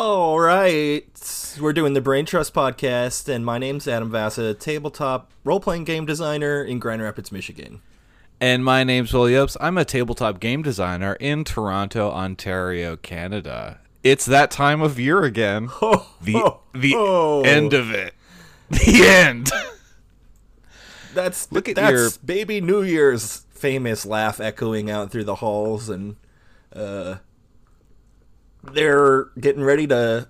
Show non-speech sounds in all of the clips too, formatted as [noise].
All right. We're doing the Brain Trust podcast, and my name's Adam Vassa, tabletop role playing game designer in Grand Rapids, Michigan. And my name's Will Jobst. I'm a tabletop game designer in Toronto, Ontario, Canada. It's that time of year again. [laughs] Oh, the the oh. end of it. The [laughs] end. That's Look at that's your- baby New Year's famous laugh echoing out through the halls, and uh, they're getting ready to.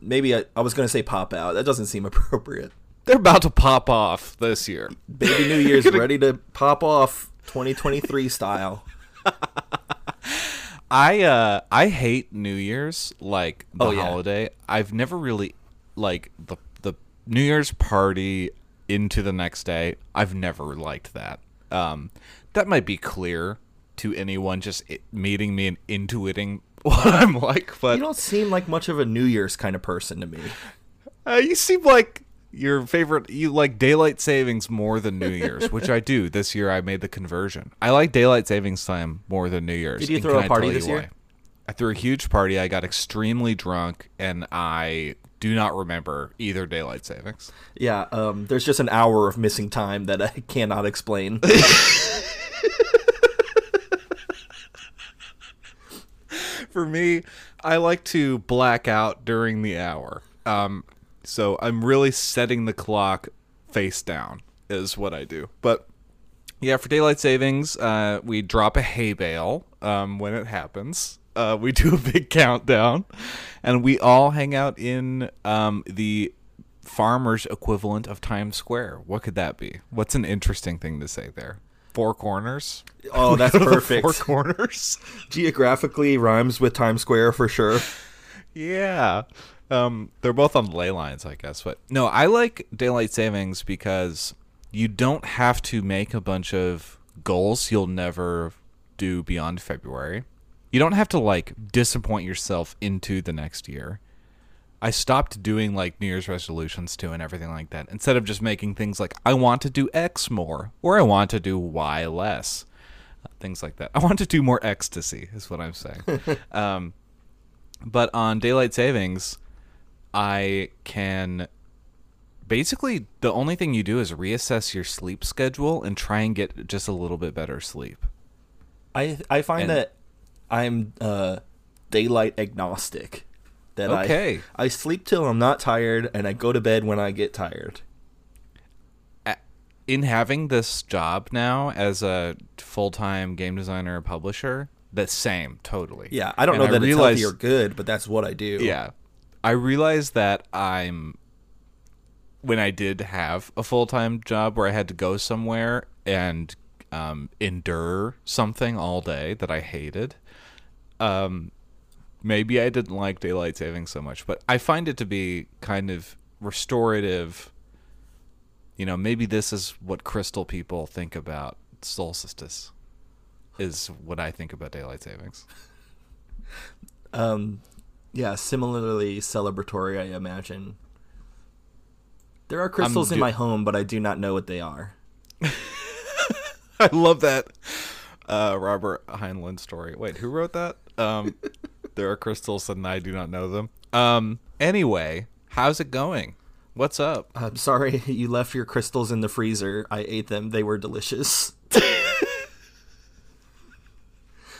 Maybe I, I was going to say pop out. That doesn't seem appropriate. They're about to pop off this year. Baby New Year's [laughs] ready to pop off 2023 style. [laughs] I uh I hate New Year's like the Oh, yeah. holiday. I've never really like the the New Year's party into the next day. I've never liked that. Um that might be clear to anyone just meeting me and intuiting [laughs] what I'm like, but You don't seem like much of a New Year's kind of person to me. Uh, you seem like your favorite. You like daylight savings more than New Year's, which I do. This year, I made the conversion. I like daylight savings time more than New Year's. Did you and throw a I party this year? why? I threw a huge party. I got extremely drunk, and I do not remember either daylight savings. Yeah, um, there's just an hour of missing time that I [laughs] cannot explain. [laughs] For me, I like to black out during the hour. Um, so I'm really setting the clock face down is what I do. But yeah, for daylight savings, uh, we drop a hay bale um, when it happens. Uh, we do a big countdown, and we all hang out in um, the farmers equivalent of Times Square. What could that be? What's an interesting thing to say there? Four corners. Oh, that's Go to the perfect. Four corners. Geographically rhymes with Times Square for sure. Yeah. Um, they're both on the ley lines, I guess. But no, I like daylight savings because you don't have to make a bunch of goals you'll never do beyond February. You don't have to like disappoint yourself into the next year. I stopped doing like New Year's resolutions too and everything like that. Instead of just making things like I want to do X more or I want to do Y less. Uh, Things like that. [laughs] I want to do more ecstasy is what I'm saying. [laughs] um, but on daylight savings, I can basically the only thing you do is reassess your sleep schedule and try and get just a little bit better sleep. I I find And- that I'm uh, daylight agnostic. That Okay. I I sleep till I'm not tired, and I go to bed when I get tired. In having this job now as a full-time game designer publisher, the same totally. Yeah, I don't And know that realize- it's healthy or good, but that's what I do. Yeah. I realize that I'm when I did have a full time job where I had to go somewhere and um, endure something all day that I hated. Um, maybe I didn't like daylight saving so much, but I find it to be kind of restorative. You know, maybe this is what crystal people think about solstice. Is what I think about daylight savings. [laughs] Um, yeah, similarly celebratory, I imagine. There are crystals in my home, but I do not know what they are. [laughs] I love that uh, Robert Heinlein story. Wait, who wrote that? Um, [laughs] there are crystals and I do not know them. Um, anyway, how's it going? What's up? I'm sorry [laughs] you left your crystals in the freezer. I ate them. They were delicious. [laughs]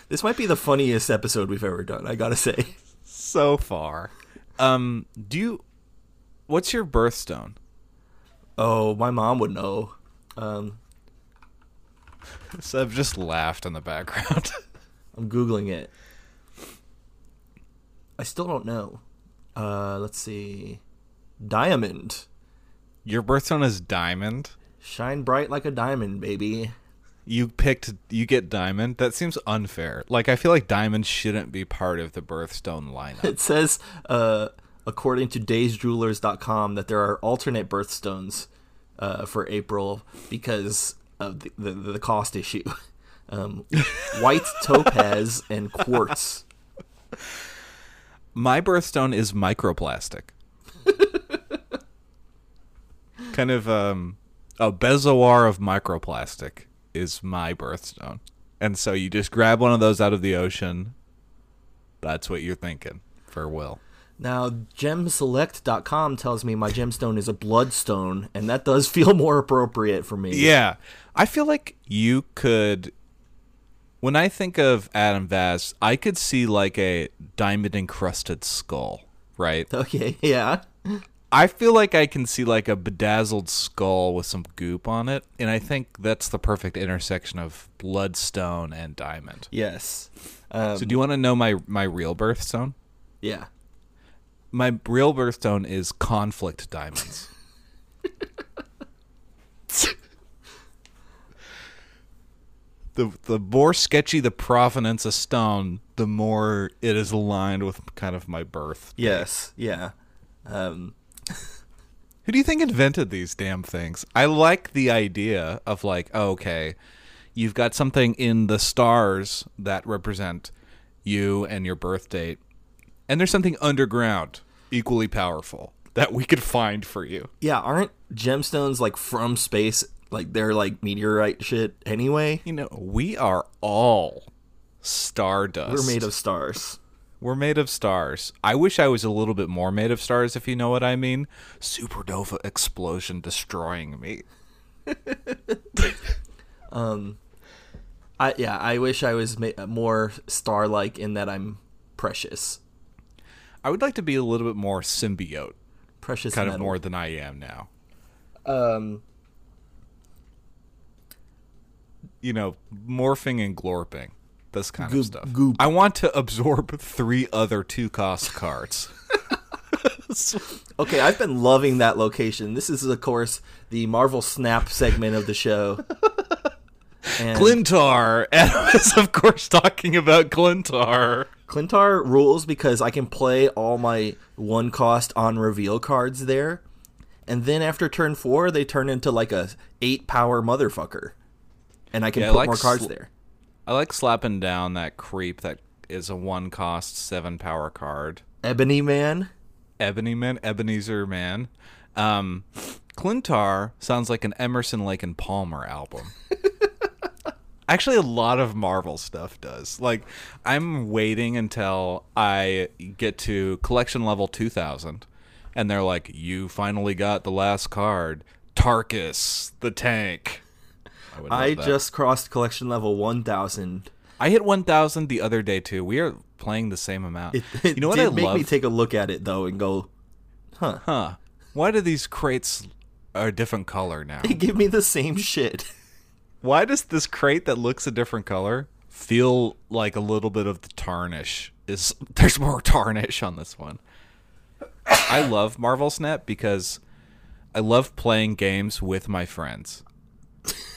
this might be the funniest episode we've ever done, I gotta say. So far, um, do you? What's your birthstone? Oh, my mom would know. Um, [laughs] So I've just laughed in the background. I'm Googling it. I still don't know. Uh, let's see. Diamond. your birthstone is diamond. Shine bright like a diamond, baby. You picked. You get diamond. That seems unfair. Like I feel like diamond shouldn't be part of the birthstone lineup. [laughs] It says, uh, according to daysjewelers.com, that there are alternate birthstones uh, for April because of the, the, the cost issue. [laughs] Um, white topaz and quartz. [laughs] My birthstone is microplastic. [laughs] kind of um, a bezoar of microplastic is my birthstone. And so you just grab one of those out of the ocean. That's what you're thinking for Will. Now, gemselect.com tells me my gemstone is a bloodstone, and that does feel more appropriate for me. Yeah. I feel like you could when I think of Adam Vass, I could see like a diamond encrusted skull, right? [laughs] Okay, yeah. I feel like I can see like a bedazzled skull with some goop on it, and I think that's the perfect intersection of bloodstone and diamond. Yes. Um, So do you want to know my my real birthstone? yeah. My real birthstone is conflict diamonds. [laughs] the the more sketchy the provenance of stone, the more it is aligned with kind of my birth. Yes. Yeah. Um, [laughs] Who do you think invented these damn things? I like the idea of like, oh, okay, you've got something in the stars that represent you and your birth date, and there's something underground equally powerful that we could find for you. yeah, aren't gemstones like from space? Like they're like meteorite shit anyway? You know, we are all stardust. We're made of stars. We're made of stars. I wish I was a little bit more made of stars, if you know what I mean. Supernova explosion destroying me. [laughs] Um, I yeah, I wish I was ma- more star-like in that I'm precious. I would like to be a little bit more symbiote, Precious kind of more than I am now. Um You know, morphing and glorping. This kind Goop- of stuff. goop. I want to absorb three other two cost cards. [laughs] Okay, I've been loving that location. This is, of course, the Marvel Snap segment of the show. [laughs] And Klyntar! Adam is, of course, talking about Klyntar. Klyntar rules because I can play all my one cost on reveal cards there, and then after turn four, they turn into like a eight power motherfucker, and I can Yeah, I put like more cards sl- there. I like slapping down that creep that is a one cost seven power card. Ebony Maw. Ebony Maw, Ebenezer Man. Um, Klyntar sounds like an Emerson, Lake and Palmer album. [laughs] Actually, a lot of Marvel stuff does. Like, I'm waiting until I get to collection level 2000, and they're like, "You finally got the last card, Tarkus, the tank." I, I just crossed collection level one thousand. I hit 1000 the other day too. We are playing the same amount. It, it you know what I make love? me take a look at it though and go, huh? huh? Why do these crates are a different color now? [laughs] they give me the same shit. Why does this crate that looks a different color feel like a little bit of the tarnish? Is [laughs] there's more tarnish on this one? I love Marvel Snap because I love playing games with my friends.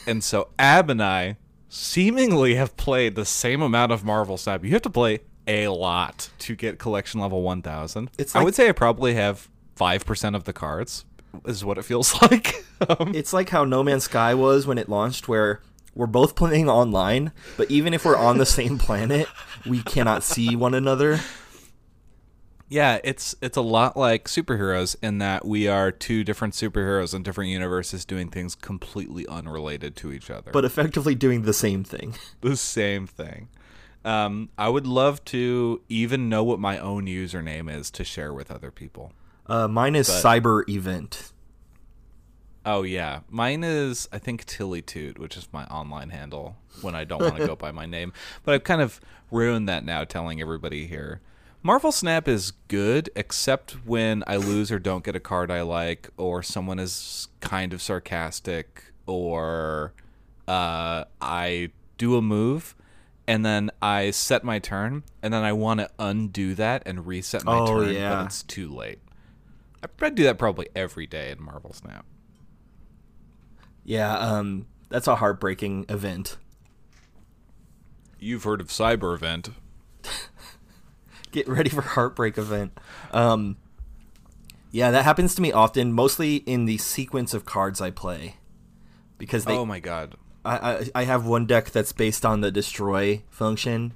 And so Ab and I seemingly have played the same amount of Marvel Snap. You have to play a lot to get collection level 1000. It's I would say I probably have 5% of the cards is what it feels [laughs] like. um, It's like how No Man's Sky was when it launched, where we're both playing online, but even if we're on the same [laughs] planet, we cannot see one another. Yeah, it's it's a lot like superheroes in that we are two different superheroes in different universes doing things completely unrelated to each other. but effectively doing the same thing. [laughs] the same thing. Um, I would love to even know what my own username is to share with other people. Uh, mine is But- Cyber Event. Oh yeah, mine is I think Tilly Toot, which is my online handle when I don't want to go [laughs] by my name. But I've kind of ruined that now, telling everybody here. Marvel Snap is good, except when I lose or don't get a card I like, or someone is kind of sarcastic, or uh, I do a move and then I set my turn, and then I want to undo that and reset my Oh, turn, yeah. but it's too late. I I do that probably every day in Marvel Snap. Yeah, um, that's a heartbreaking event. You've heard of Cyber Event. [laughs] Get ready for heartbreak event. Um, yeah, that happens to me often, mostly in the sequence of cards I play, because they. oh my god. I, I I have one deck that's based on the destroy function.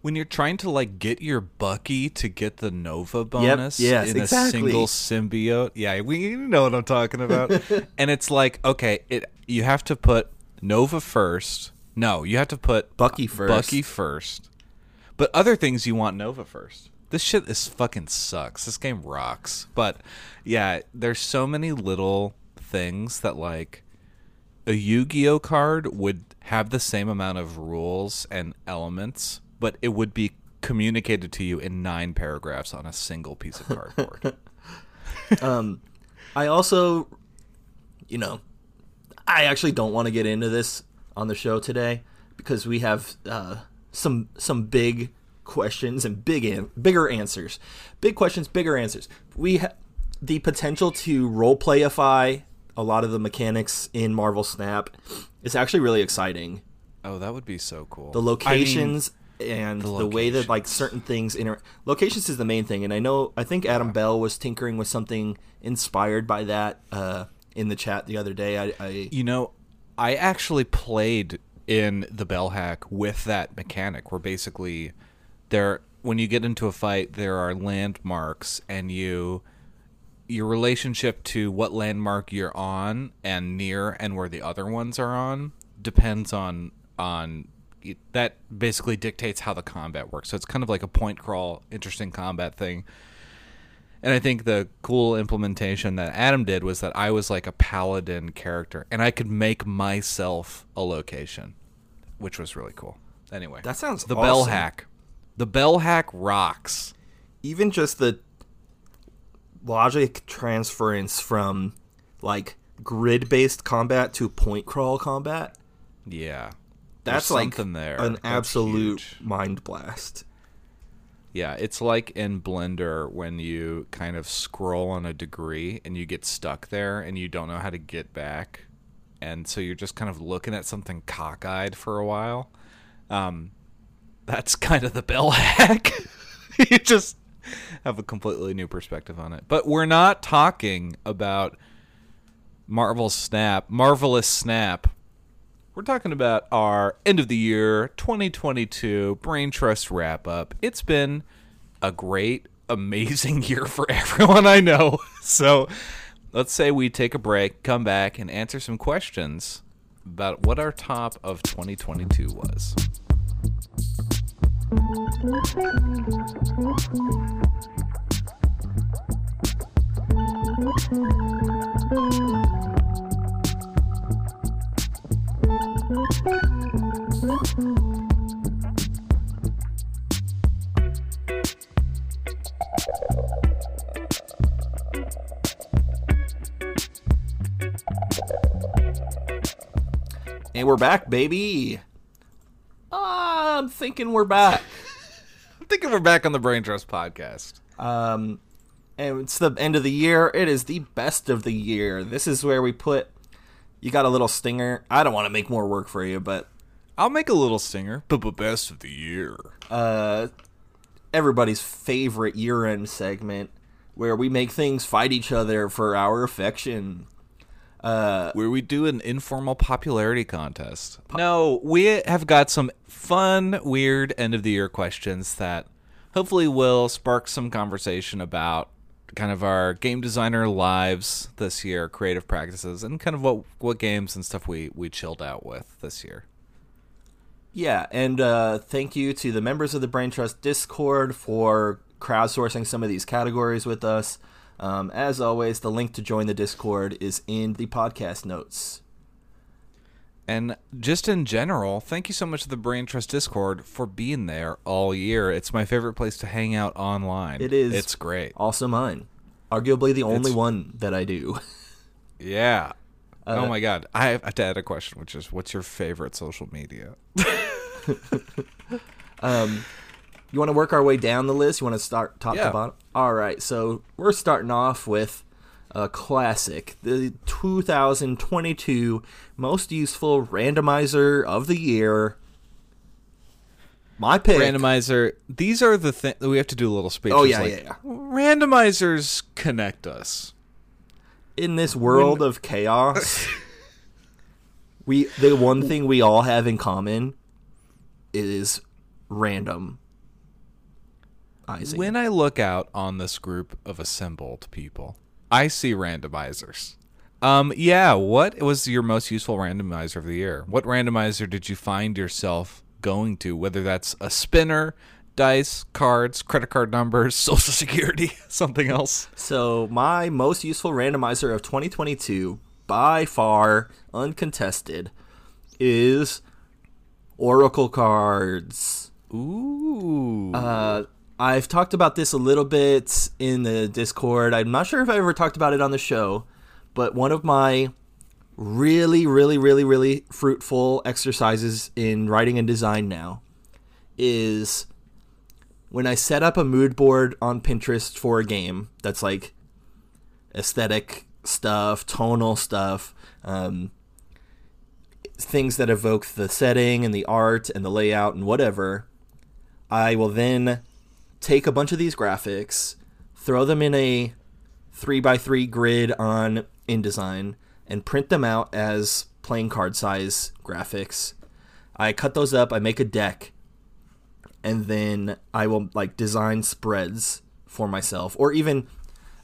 When you're trying to like get your Bucky to get the Nova bonus yes, in a exactly. single symbiote, yeah, we know what I'm talking about. [laughs] and it's like, okay, it you have to put Nova first. No, you have to put Bucky first. Bucky first. But other things you want Nova first. this shit is fucking sucks. This game rocks. But yeah, there's so many little things that like a Yu-Gi-Oh card would have the same amount of rules and elements, but it would be communicated to you in nine paragraphs on a single piece of cardboard. [laughs] um, I also, you know, I actually don't want to get into this on the show today because we have uh, some some big questions and big an- bigger answers. Big questions, bigger answers. We have the potential to role playify a lot of the mechanics in Marvel Snap is actually really exciting. Oh, that would be so cool. The locations I mean, and the, the, way that like certain things inter locations is the main thing, and I know I think Adam yeah. Bell was tinkering with something inspired by that uh, in the chat the other day. I, I you know I actually played in the Bell hack with that mechanic, where basically there when you get into a fight, there are landmarks, and you your relationship to what landmark you're on and near and where the other ones are on depends on on that basically dictates how the combat works. So it's kind of like a point crawl, interesting combat thing. And I think the cool implementation that Adam did was that I was like a paladin character and I could make myself a location, which was really cool. Anyway, that sounds the awesome. bell hack. The bell hack rocks. Even just the logic transference from like grid based combat to point crawl combat. Yeah. That's like there. an absolute huge. mind blast. Yeah, it's like in Blender when you kind of scroll on a degree and you get stuck there and you don't know how to get back. And so you're just kind of looking at something cockeyed for a while. Um, that's kind of the bell hack. [laughs] you just have a completely new perspective on it. But we're not talking about Marvel Snap, Marvelous Snap. We're talking about our end of the year 2022 Brain Trust wrap up. It's been a great, amazing [laughs] year for everyone I know. [laughs] So let's say we take a break, come back, and answer some questions about what our top of 2022 was. And we're back, baby. I'm thinking we're back. I'm thinking we're back on the Brain Trust podcast. Um, and it's the end of the year. It is the best of the year. This is where we put. You got a little stinger. I don't want to make more work for you, but I'll make a little stinger. But the best of the year. Uh, everybody's favorite year-end segment where we make things fight each other for our affection. Uh, where we do an informal popularity contest. No, we have got some fun, weird end of the year questions that hopefully will spark some conversation about kind of our game designer lives this year, creative practices, and kind of what what games and stuff we we chilled out with this year. Yeah, and uh, thank you to the members of the Brain Trust Discord for crowdsourcing some of these categories with us. Um, as always, the link to join the Discord is in the podcast notes. And just in general, thank you so much to the Brain Trust Discord for being there all year. It's my favorite place to hang out online. It is. It's great. Also mine. Arguably the only it's, one that I do. [laughs] yeah. Uh, oh my god. I have to add a question, which is what's your favorite social media? [laughs] um you want to work our way down the list? You want to start top yeah. to bottom? All right. So we're starting off with a classic, the 2022 most useful randomizer of the year. My pick. Randomizer. These are the things we have to do a little speech. Oh yeah, like, yeah, yeah. Randomizers connect us. In this world when... of chaos, [laughs] we the one thing we all have in common is random. When I look out on this group of assembled people, I see randomizers. Um, yeah, what was your most useful randomizer of the year? What randomizer did you find yourself going to? Whether that's a spinner, dice, cards, credit card numbers, [laughs] social security, [laughs] something else. So my most useful randomizer of 2022, by far uncontested, is Oracle cards. Ooh. Uh, I've talked about this a little bit in the Discord. I'm not sure if I ever talked about it on the show, but one of my really, really, really, really fruitful exercises in writing and design now is when I set up a mood board on Pinterest for a game that's like aesthetic stuff, tonal stuff, um, things that evoke the setting and the art and the layout and whatever. I will then take a bunch of these graphics, throw them in a 3x3 grid on InDesign, and print them out as playing card size graphics. I cut those up, I make a deck, and then I will like design spreads for myself, or even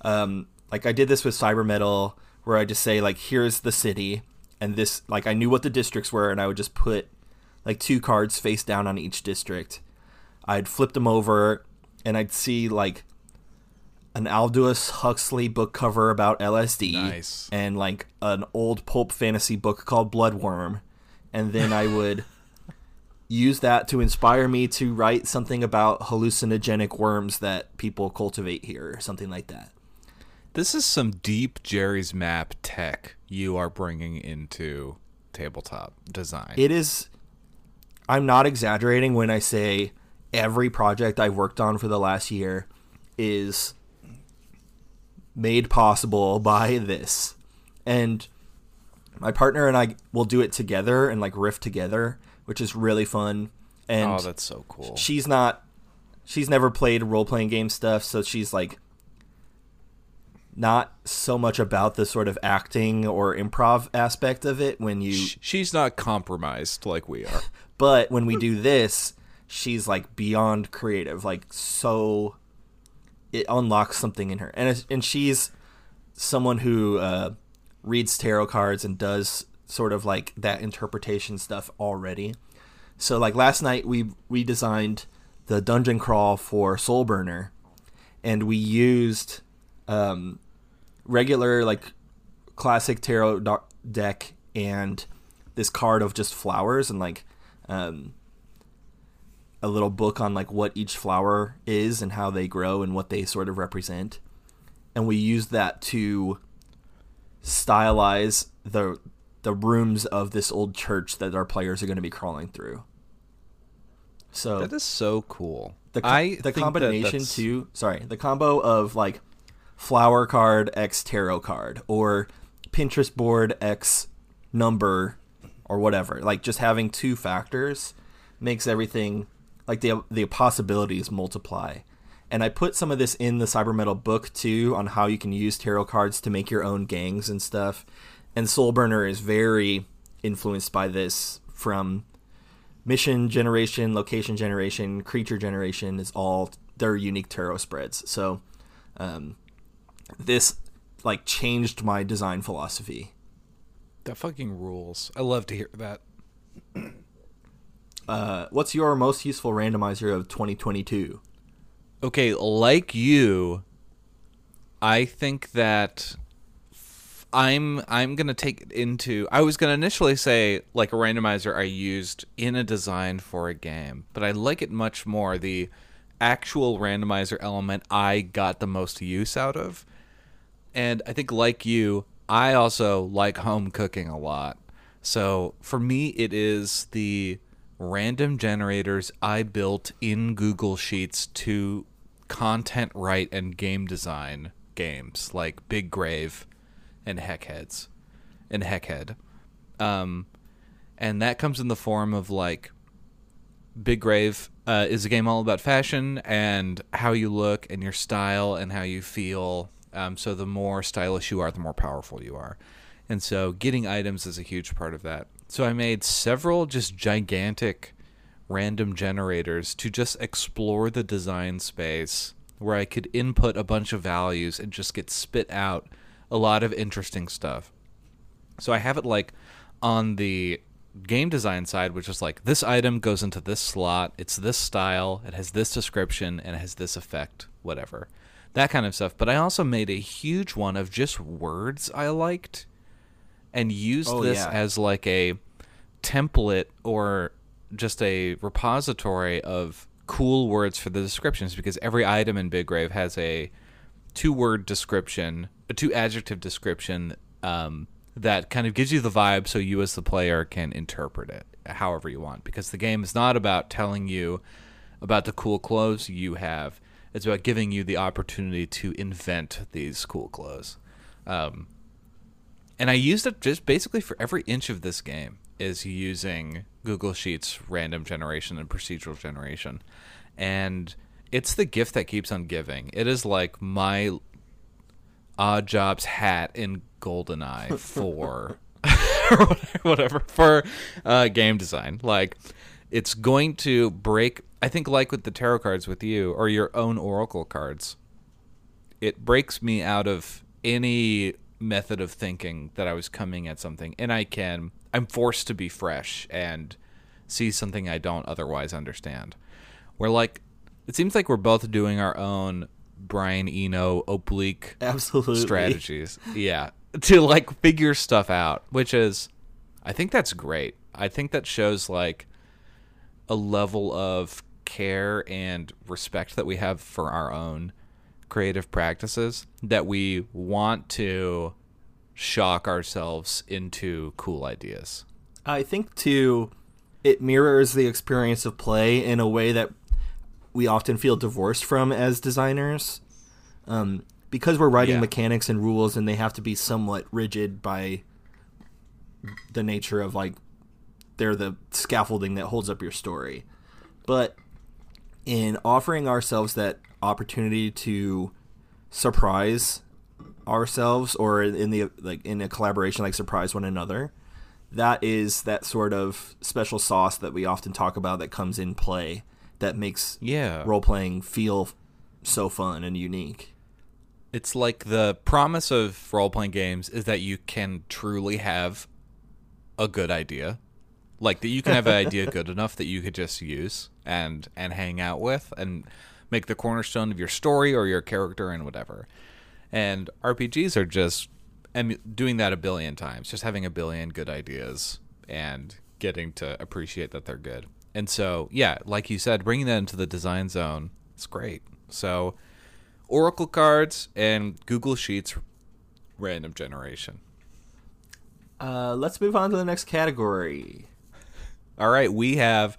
um, like I did this with Cyber Metal, where I just say like, here's the city, and this like I knew what the districts were, and I would just put like two cards face down on each district. I'd flip them over, and I'd see like an Aldous Huxley book cover about LSD, Nice. and like an old pulp fantasy book called Bloodworm, and then I would [laughs] use that to inspire me to write something about hallucinogenic worms that people cultivate here, or something like that. This is some deep Jerry's map tech you are bringing into tabletop design. It is. I'm not exaggerating when I say every project I've worked on for the last year is made possible [laughs] by this. And my partner and I will do it together and like riff together, which is really fun. And oh, that's so cool. she's not she's never played role playing game stuff, so she's like not so much about the sort of acting or improv aspect of it when you She's not compromised like we are. [laughs] but when we do this, she's like beyond creative, like so it unlocks something in her. And and she's someone who uh, reads tarot cards and does sort of like that interpretation stuff already. So like last night we we designed the dungeon crawl for Soulburner and we used um, regular like classic tarot do- deck and this card of just flowers and like um, a little book on like what each flower is and how they grow and what they sort of represent and we used that to stylize the the rooms of this old church that our players are going to be crawling through so That is so cool. the, co- I the that combination that's- too sorry the combo of like flower card x tarot card or pinterest board x number or whatever like just having two factors makes everything like the the possibilities multiply and i put some of this in the cyber metal book too on how you can use tarot cards to make your own gangs and stuff and soulburner is very influenced by this from mission generation, location generation, creature generation is all their unique tarot spreads. So um, this like changed my design philosophy. That fucking rules. I love to hear that. [clears throat] Uh, what's your most useful randomizer of 2022? Okay, like you, I think that I'm I'm gonna take it into. I was gonna initially say like a randomizer I used in a design for a game, but I like it much more the actual randomizer element I got the most use out of. And I think like you, I also like home cooking a lot. So for me, it is the random generators I built in Google Sheets to content write and game design games like Big Grave and Heckheads and Heckhead. Um, and that comes in the form of like Big Grave uh, is a game all about fashion and how you look and your style and how you feel. Um, so the more stylish you are, the more powerful you are. And so getting items is a huge part of that. So I made several just gigantic random generators to just explore the design space where I could input a bunch of values and just get spit out a lot of interesting stuff. So I have it like on the game design side, which is like this item goes into this slot, it's this style, it has this description, and it has this effect, whatever. That kind of stuff. But I also made a huge one of just words I liked and used Oh, this yeah. as like a template or just a repository of cool words for the descriptions because every item in Big Grave has a two word description, a two adjective description um, that kind of gives you the vibe so you as the player can interpret it however you want. Because the game is not about telling you about the cool clothes you have, it's about giving you the opportunity to invent these cool clothes. Um, and I used it just basically for every inch of this game is using Google Sheets random generation and procedural generation. And it's the gift that keeps on giving. It is like my Oddjob's hat in GoldenEye [laughs] for or [laughs] whatever for uh, game design. Like it's going to break I think like with the tarot cards with you or your own oracle cards it breaks me out of any method of thinking that I was coming at something and I can I'm forced to be fresh and see something I don't otherwise understand. We're like it seems like we're both doing our own Brian Eno oblique Absolutely. strategies. Yeah. To like figure stuff out, which is I think that's great. I think that shows like a level of care and respect that we have for our own creative practices that we want to shock ourselves into cool ideas. I think too, it mirrors the experience of play in a way that we often feel divorced from as designers, um, because we're writing Yeah. mechanics and rules, and they have to be somewhat rigid by the nature of like they're the scaffolding that holds up your story. But in offering ourselves that opportunity to surprise ourselves or in the like in a collaboration like surprise one another that is that sort of special sauce that we often talk about that comes in play that makes Yeah. role playing feel so fun and unique. It's like the promise of role playing games is that you can truly have a good idea. Like that you can have an idea [laughs] good enough that you could just use and and hang out with and make the cornerstone of your story or your character and whatever. And RPGs are just emu- doing that a billion times, just having a billion good ideas and getting to appreciate that they're good. And so, yeah, like you said, bringing that into the design zone, it's great. So, Oracle cards and Google Sheets random generation. Uh, let's move on to the next category. [laughs] All right, we have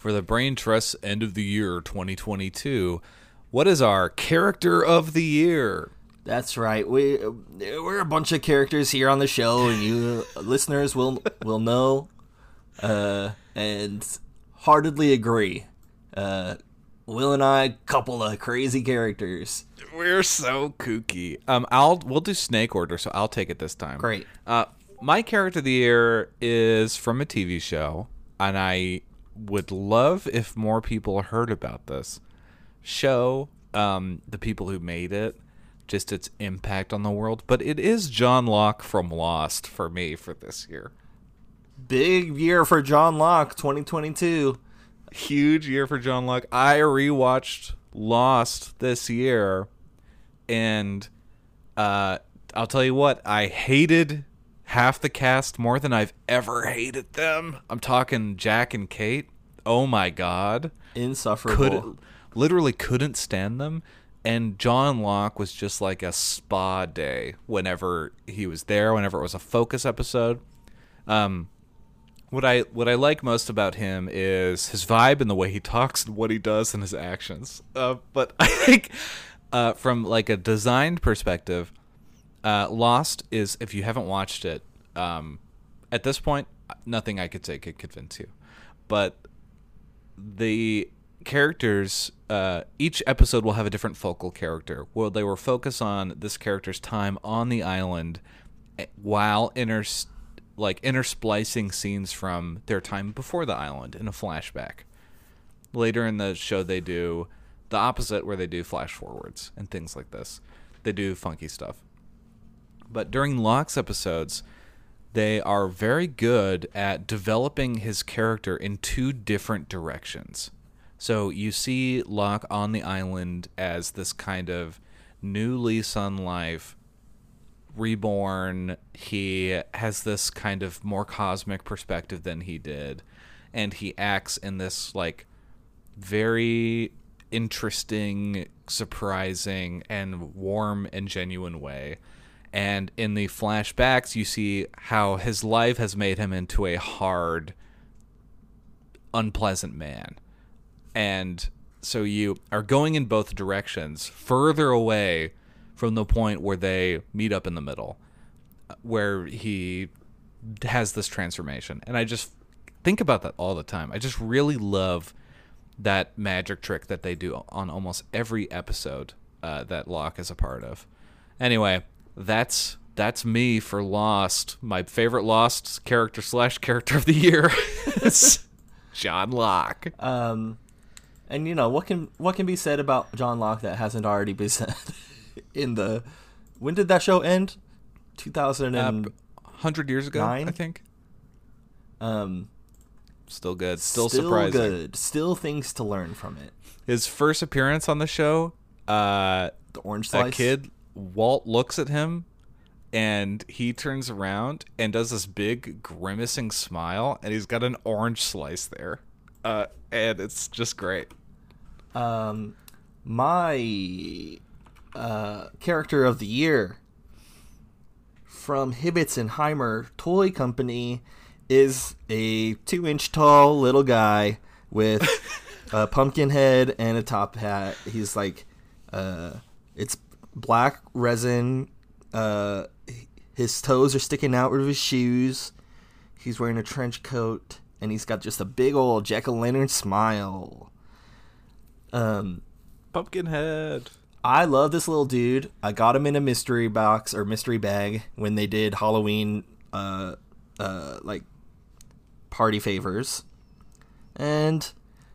for the Brain Trust end of the year 2022. What is our character of the year? That's right. We we're a bunch of characters here on the show, and you [laughs] listeners will will know, uh, and heartedly agree. Uh, Will and I, couple of crazy characters. We're so kooky. Um, I'll we'll do snake order, so I'll take it this time. Great. Uh, my character of the year is from a TV show, and I would love if more people heard about this show. Um, the people who made it, just its impact on the world. But it is John Locke from Lost for me for this year. Big year for John Locke, 2022. huge year for John Locke. I rewatched Lost this year, and uh, I'll tell you what, I hated half the cast more than I've ever hated them. I'm talking Jack and Kate. Oh my god, Insufferable. could literally couldn't stand them. And John Locke was just like a spa day whenever he was there, whenever it was a focus episode. Um, what I what I like most about him is his vibe and the way he talks and what he does and his actions. Uh, but [laughs] I think uh, from like a designed perspective, uh, Lost is if you haven't watched it, um, at this point, nothing I could say could convince you. But the characters, uh, each episode will have a different focal character. Well, they will focus on this character's time on the island eh, while inter like intersplicing scenes from their time before the island in a flashback. Later in the show, they do the opposite, where they do flash forwards and things like this. They do funky stuff. But during Locke's episodes, they are very good at developing his character in two different directions. So you see Locke on the island as this kind of new lease on life, reborn. He has this kind of more cosmic perspective than he did, and he acts in this like very interesting, surprising, and warm and genuine way. And in the flashbacks, you see how his life has made him into a hard, unpleasant man. And so you are going in both directions, further away from the point where they meet up in the middle, where he has this transformation. And I just think about that all the time. I just really love that magic trick that they do on almost every episode uh, that Locke is a part of. Anyway, that's that's me for Lost. My favorite Lost character slash character of the year is [laughs] John Locke. Um, and you know what can what can be said about John Locke that hasn't already been said [laughs] in the when did that show end? Two thousand and Uh, hundred years ago, Nine? I think. um Still good. Still, still surprising. good. Still things to learn from it. His first appearance on the show, uh, The orange slice. that kid Walt looks at him and he turns around and does this big grimacing smile and he's got an orange slice there. Uh, and it's just great. Um, my uh, character of the year from Hibbets and Heimer Toy Company is a two inch tall little guy with [laughs] a pumpkin head and a top hat. He's like, uh, it's black resin. Uh, his toes are sticking out of his shoes. He's wearing a trench coat and he's got just a big old jack o' lantern smile. Um, Pumpkinhead. I love this little dude. I got him in a mystery box or mystery bag when they did Halloween, uh, uh, like party favors, and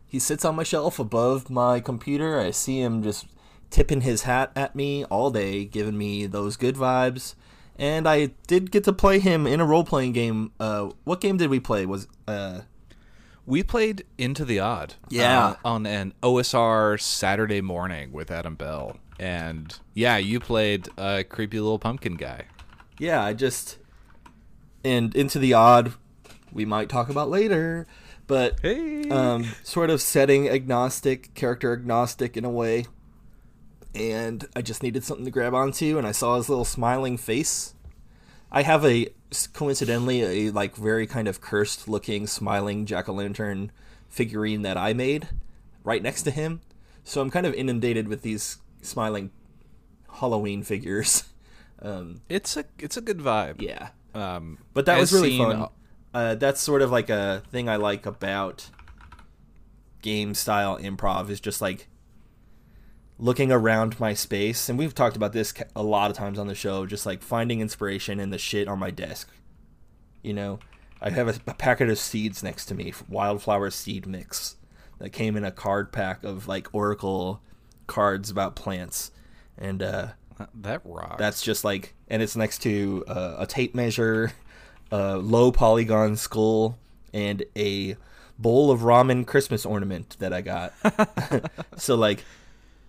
he sits on my shelf above my computer. I see him just tipping his hat at me all day, giving me those good vibes. And I did get to play him in a role playing game. Uh, what game did we play? Was uh, We played Into the Odd. Yeah. uh, on an OSR Saturday morning with Adam Bell. And yeah, you played a creepy little pumpkin guy. yeah, I just and into the odd we might talk about later, but Hey. um, sort of setting agnostic, character agnostic in a way. And I just needed something to grab onto, and I saw his little smiling face. I have a coincidentally a like very kind of cursed looking smiling jack o' lantern figurine that I made right next to him, so I'm kind of inundated with these smiling Halloween figures. [laughs] Um, it's a it's a good vibe. yeah, Um, but that was really seen- fun. Uh, that's sort of like a thing I like about game style improv is just like looking around my space, and we've talked about this a lot of times on the show. Just like finding inspiration in the shit on my desk. You know, I have a, a packet of seeds next to me, wildflower seed mix, that came in a card pack of like oracle cards about plants, and uh, That rocks. that's just like, and it's next to uh, a tape measure, a low polygon skull, and a bowl of ramen Christmas ornament that I got. [laughs] [laughs] so like,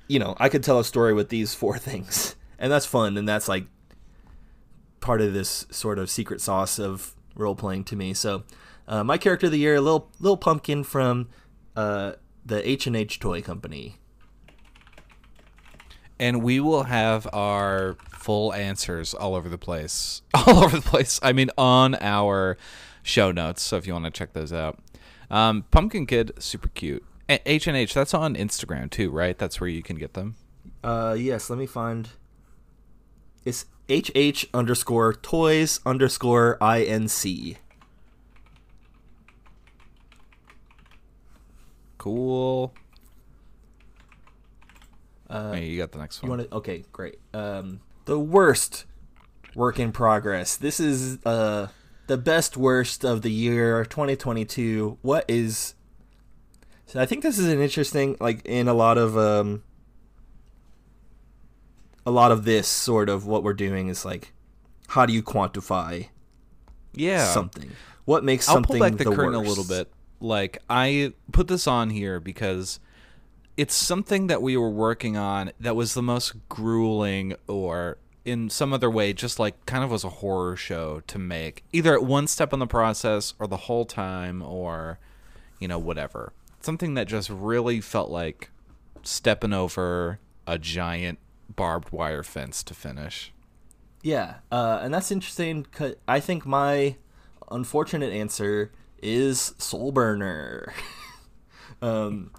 you know, I could tell a story with these four [laughs] things, and that's fun, and that's like part of this sort of secret sauce of role playing to me. So, uh, my character of the year, little little pumpkin from uh, the H and H Toy Company. and we will have our full answers all over the place. [laughs] All over the place. I mean, on our show notes. So if you want to check those out, um, Pumpkin Kid, super cute. H and H. That's on Instagram too, right? That's where you can get them. Uh, yes, let me find. It's HH underscore toys underscore INC. Cool. Uh, Hey, you got the next you one. want to? Okay, great. Um, the worst work in progress. This is uh the best worst of the year 2022. What is? So I think this is an interesting, like in a lot of um, a lot of this sort of what we're doing is like, how do you quantify Yeah. something? What makes I'll something pull back the, the curtain a little bit. Like I put this on here because it's something that we were working on that was the most grueling or in some other way just like kind of was a horror show to make either at one step in the process or the whole time or you know whatever something that just really felt like stepping over a giant barbed wire fence to finish Yeah, uh, and that's interesting. 'cause I think my unfortunate answer is Soul Burner. [laughs] um,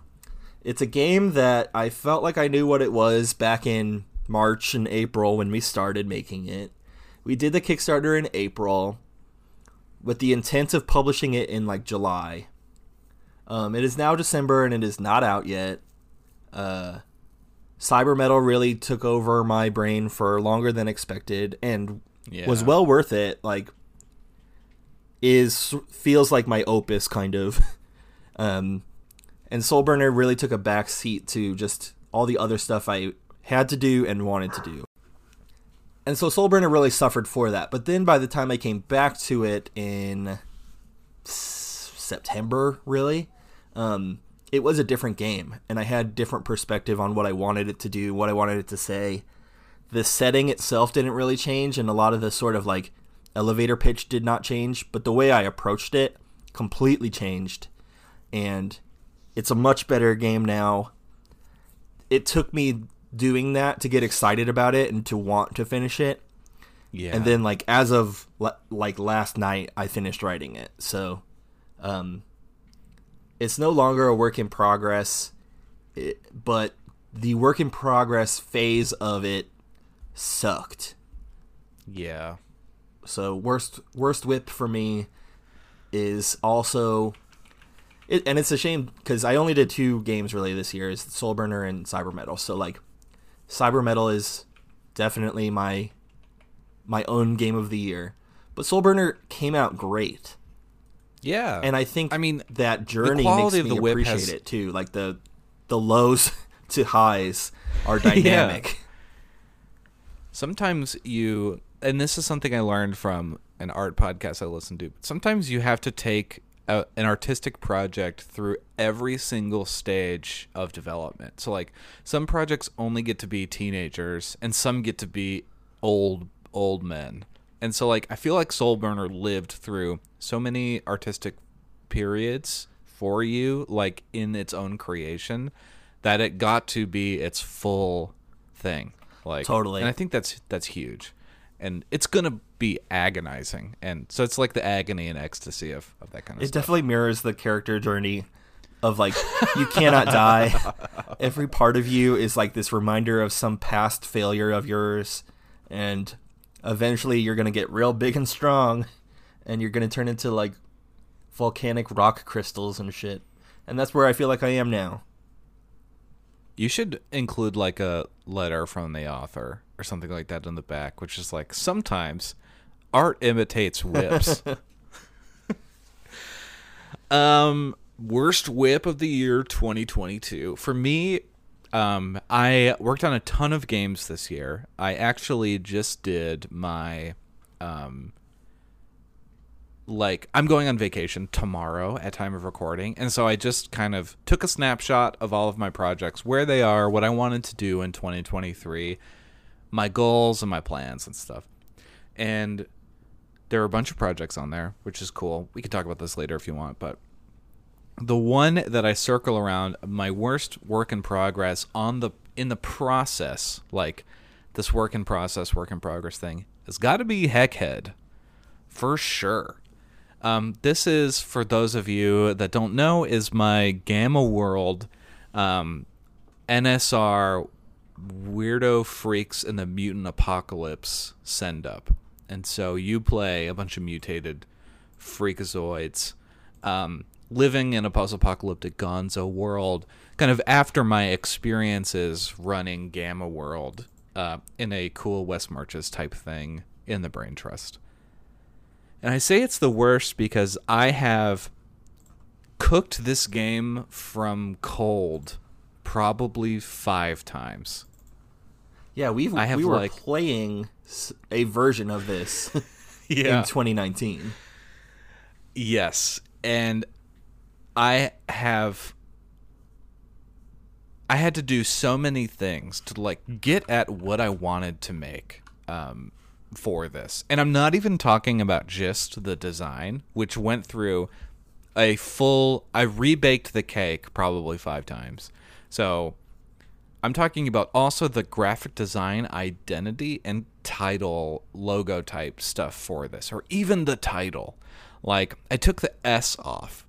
it's a game that I felt like I knew what it was back in March and April when we started making it. We did the Kickstarter in April with the intent of publishing it in like July. Um, it is now December and it is not out yet. Uh, Cyber Metal really took over my brain for longer than expected and was well worth it. Like, is feels like my opus kind of. [laughs] Um, and Soulburner really took a back seat to just all the other stuff I had to do and wanted to do. And so Soulburner really suffered for that. But then by the time I came back to it in September, really, um, it was a different game, and I had different perspective on what I wanted it to do, what I wanted it to say. The setting itself didn't really change, and a lot of the sort of like elevator pitch did not change, but the way I approached it completely changed, and it's a much better game now. It took me doing that to get excited about it and to want to finish it. yeah And then like as of like last night I finished writing it. So um it's no longer a work in progress, it, but the work in progress phase of it sucked. yeah So worst worst whip for me is also it, and it's a shame because I only did two games really this year is Soulburner and Cyber Metal. So like Cyber Metal is definitely my my own game of the year. But Soulburner came out great. Yeah And I think I mean, that journey makes of me the whip appreciate has- it too. Like the the lows [laughs] to highs are [laughs] dynamic. sometimes you and this is something i learned from an art podcast i listen to sometimes you have to take a, an artistic project through every single stage of development so like some projects only get to be teenagers and some get to be old old men and so like i feel like soulburner lived through so many artistic periods for you like in its own creation that it got to be its full thing. Like Totally. and i think that's that's huge. And it's gonna be agonizing. And so it's like the agony and ecstasy of, of that kind of It stuff. definitely mirrors the character journey of like you cannot [laughs] die. Every part of you is like this reminder of some past failure of yours. And eventually you're going to get real big and strong and you're going to turn into like volcanic rock crystals and shit. And that's where I feel like I am now. you should include like a letter from the author or something like that in the back which is like sometimes art imitates whips [laughs] um worst whip of the year 2022 for me um i worked on a ton of games this year i actually just did my um like I'm going on vacation tomorrow at time of recording, and so I just kind of took a snapshot of all of my projects, where they are, what I wanted to do in 2023, my goals and my plans and stuff. And there are a bunch of projects on there, which is cool. We can talk about this later if you want, but the one that I circle around my worst work in progress on the in the process, like this work in process, work in progress thing, has got to be Heckhead for sure. Um, this is for those of you that don't know is my Gamma World um, NSR Weirdo Freaks in the Mutant Apocalypse send up, and so you play a bunch of mutated freakazoids um, living in a post-apocalyptic Gonzo world. Kind of after my experiences running Gamma World uh, in a cool West Marches type thing in the Brain Trust. And I say it's the worst because I have cooked this game from cold probably five times. Yeah, we've I have, we were like- playing a version of this [laughs] in 2019. Yes, and I have I had to do so many things to like get at what I wanted to make um, for this, and I'm not even talking about just the design, which went through a full. I rebaked the cake probably five times, so I'm talking about also the graphic design identity and title logo type stuff for this, or even the title. Like I took the S off.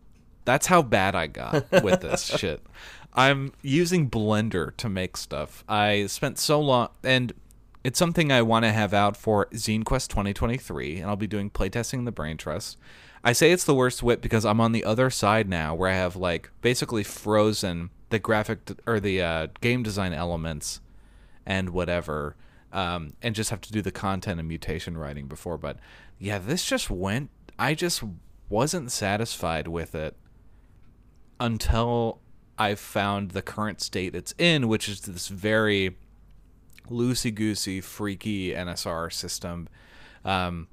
That's how bad I got with this [laughs] shit. I'm using Blender to make stuff. I spent so long, and it's something I want to have out for Zine Quest 2023, and I'll be doing playtesting in the Brain Trust. I say it's the worst whip because I'm on the other side now, where I have like basically frozen the graphic d- or the uh, game design elements and whatever, um, and just have to do the content and mutation writing before. But yeah, this just went. I just wasn't satisfied with it until I've found the current state it's in, which is this very loosey goosey, freaky NSR system. Um,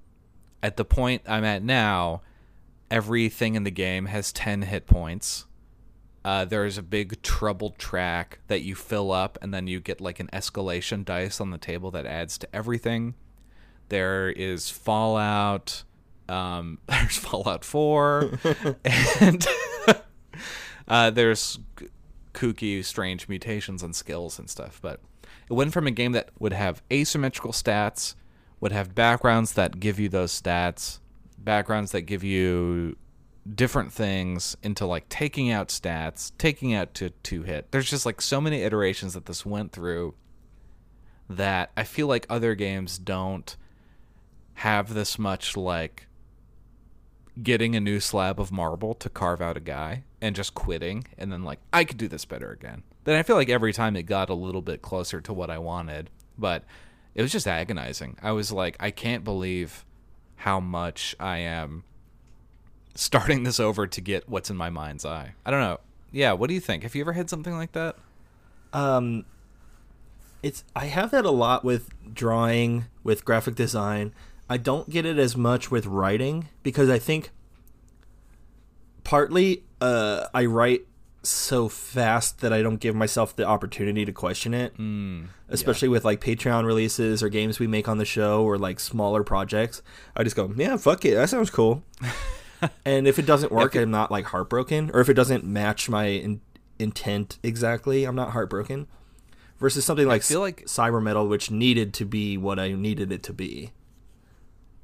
at the point I'm at now, everything in the game has 10 hit points. Uh, there's a big trouble track that you fill up, and then you get like an escalation dice on the table that adds to everything. There is Fallout. Um, [laughs] there's Fallout 4. [laughs] and. [laughs] Uh, there's kooky, strange mutations and skills and stuff, but it went from a game that would have asymmetrical stats, would have backgrounds that give you those stats, backgrounds that give you different things into like taking out stats, taking out to two hit. There's just like so many iterations that this went through that I feel like other games don't have this much like getting a new slab of marble to carve out a guy and just quitting and then like I could do this better again. Then I feel like every time it got a little bit closer to what I wanted, but it was just agonizing. I was like I can't believe how much I am starting this over to get what's in my mind's eye. I don't know. Yeah, what do you think? Have you ever had something like that? Um, it's I have that a lot with drawing, with graphic design. I don't get it as much with writing because I think partly uh, I write so fast that I don't give myself the opportunity to question it. Mm, Especially with like Patreon releases or games we make on the show or like smaller projects. I just go, yeah, fuck it. That sounds cool. [laughs] and if it doesn't work, it- I'm not like heartbroken. Or if it doesn't match my in- intent exactly, I'm not heartbroken. Versus something like, feel like- Cyber Metal, which needed to be what I needed it to be.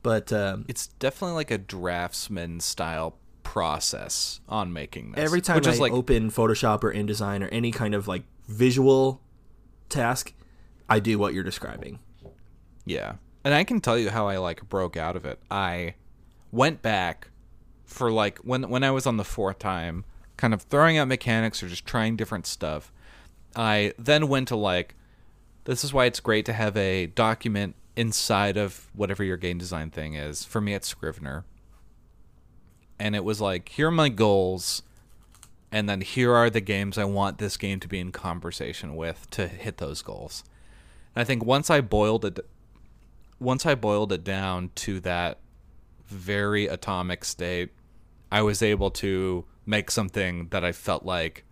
But um, It's definitely like a draftsman style process on making this. every time which I is like open Photoshop or InDesign or any kind of like visual task, I do what you're describing. Yeah. And I can tell you how I like broke out of it. I went back for like when when I was on the fourth time, kind of throwing out mechanics or just trying different stuff. I then went to like this is why it's great to have a document inside of whatever your game design thing is. For me it's Scrivener. And it was like, here are my goals and then here are the games I want this game to be in conversation with to hit those goals. And I think once I boiled it once I boiled it down to that very atomic state, I was able to make something that I felt like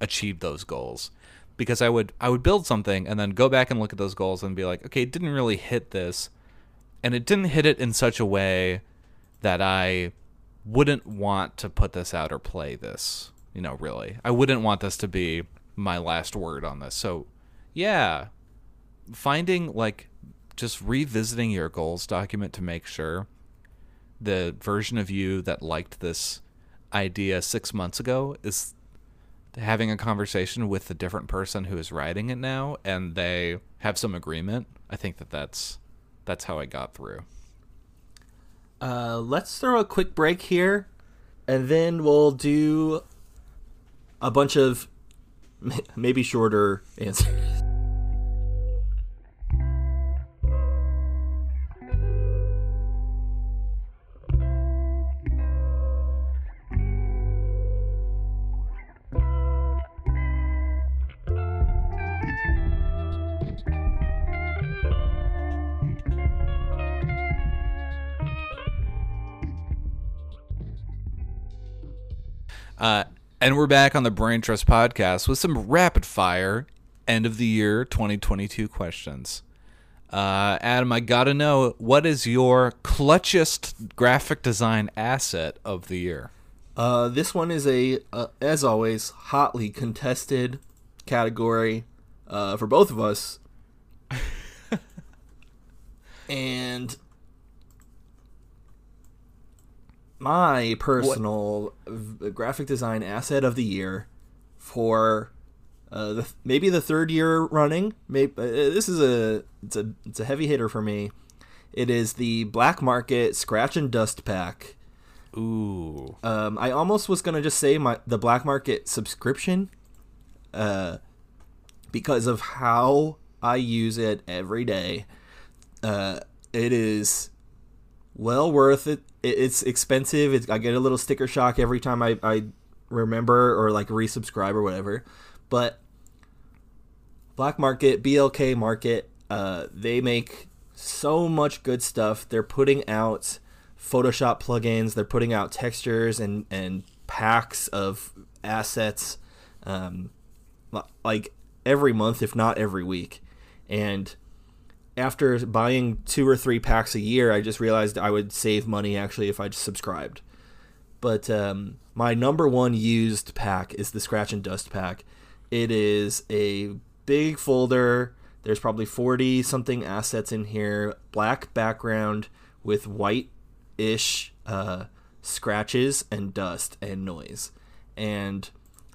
achieved those goals. Because I would I would build something and then go back and look at those goals and be like, okay, it didn't really hit this. And it didn't hit it in such a way that I wouldn't want to put this out or play this. You know, really. I wouldn't want this to be my last word on this. So, yeah, finding like just revisiting your goals document to make sure the version of you that liked this idea six months ago is having a conversation with the different person who is writing it now and they have some agreement i think that that's that's how i got through Uh, let's throw a quick break here, and then we'll do a bunch of [laughs] maybe shorter answers. Uh, and we're back on the Brain Trust podcast with some rapid fire end of the year 2022 questions. Uh, Adam, I gotta know what is your clutchest graphic design asset of the year? Uh, this one is a, uh, as always, hotly contested category uh, for both of us. [laughs] and my personal v- graphic design asset of the year for uh, the, maybe the third year running. Maybe uh, this is a it's a it's a heavy hitter for me. It is the Black Market Scratch and Dust Pack. Ooh. Um, I almost was gonna just say my the Black Market subscription, uh, because of how I use it every day. Uh, it is well worth it. it it's expensive. It's, I get a little sticker shock every time I, I remember or like resubscribe or whatever. But Black Market, BLK Market, uh, they make so much good stuff. They're putting out Photoshop plugins. They're putting out textures and and packs of assets, um, like every month, if not every week. And after buying two or three packs a year, I just realized I would save money actually if I just subscribed. But um, my number one used pack is the Scratch and Dust pack. It is a big folder. There's probably 40 something assets in here. Black background with white ish uh, scratches and dust and noise. And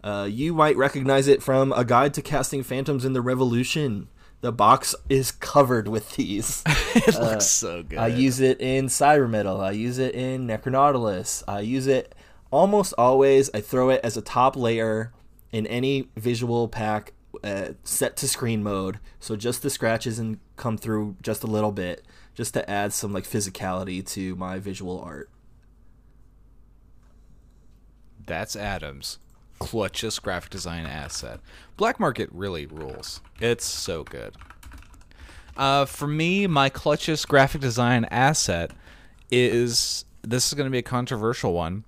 uh, you might recognize it from A Guide to Casting Phantoms in the Revolution. The box is covered with these. [laughs] it looks so good. I use it in Cybermetal. I use it in Necronautilus. I use it almost always. I throw it as a top layer in any visual pack uh, set to screen mode. So just the scratches and come through just a little bit, just to add some like physicality to my visual art. That's Adams. Clutchest graphic design asset. Black Market really rules. It's so good. Uh, for me, my clutchest graphic design asset is this is going to be a controversial one.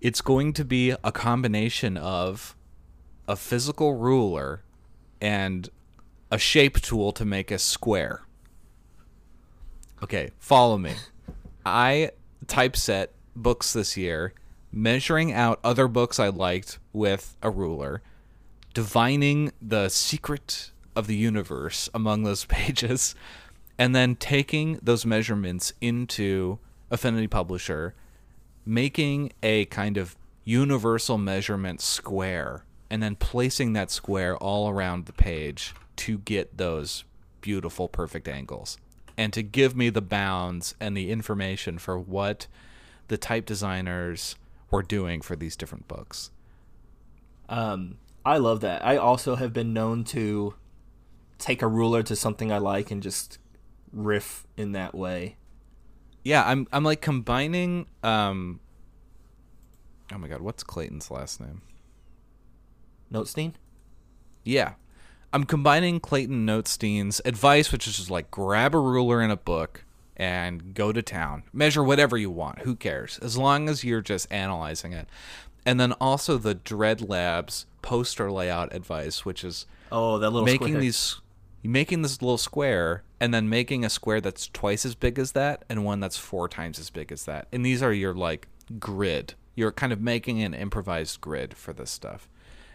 It's going to be a combination of a physical ruler and a shape tool to make a square. Okay, follow me. I typeset books this year, measuring out other books I liked with a ruler, divining the secret of the universe among those [laughs] pages, and then taking those measurements into Affinity Publisher, making a kind of universal measurement square, and then placing that square all around the page to get those beautiful, perfect angles. And to give me the bounds and the information for what the type designers were doing for these different books. Um, I love that. I also have been known to take a ruler to something I like and just riff in that way. Yeah, I'm I'm like combining um Oh my god, what's Clayton's last name? Notestine? Yeah. I'm combining Clayton Notestine's advice, which is just like grab a ruler in a book and go to town. Measure whatever you want. Who cares? As long as you're just analyzing it. And then also the Dread Labs poster layout advice, which is Oh, that little making square. these making this little square and then making a square that's twice as big as that and one that's four times as big as that. And these are your like grid. You're kind of making an improvised grid for this stuff.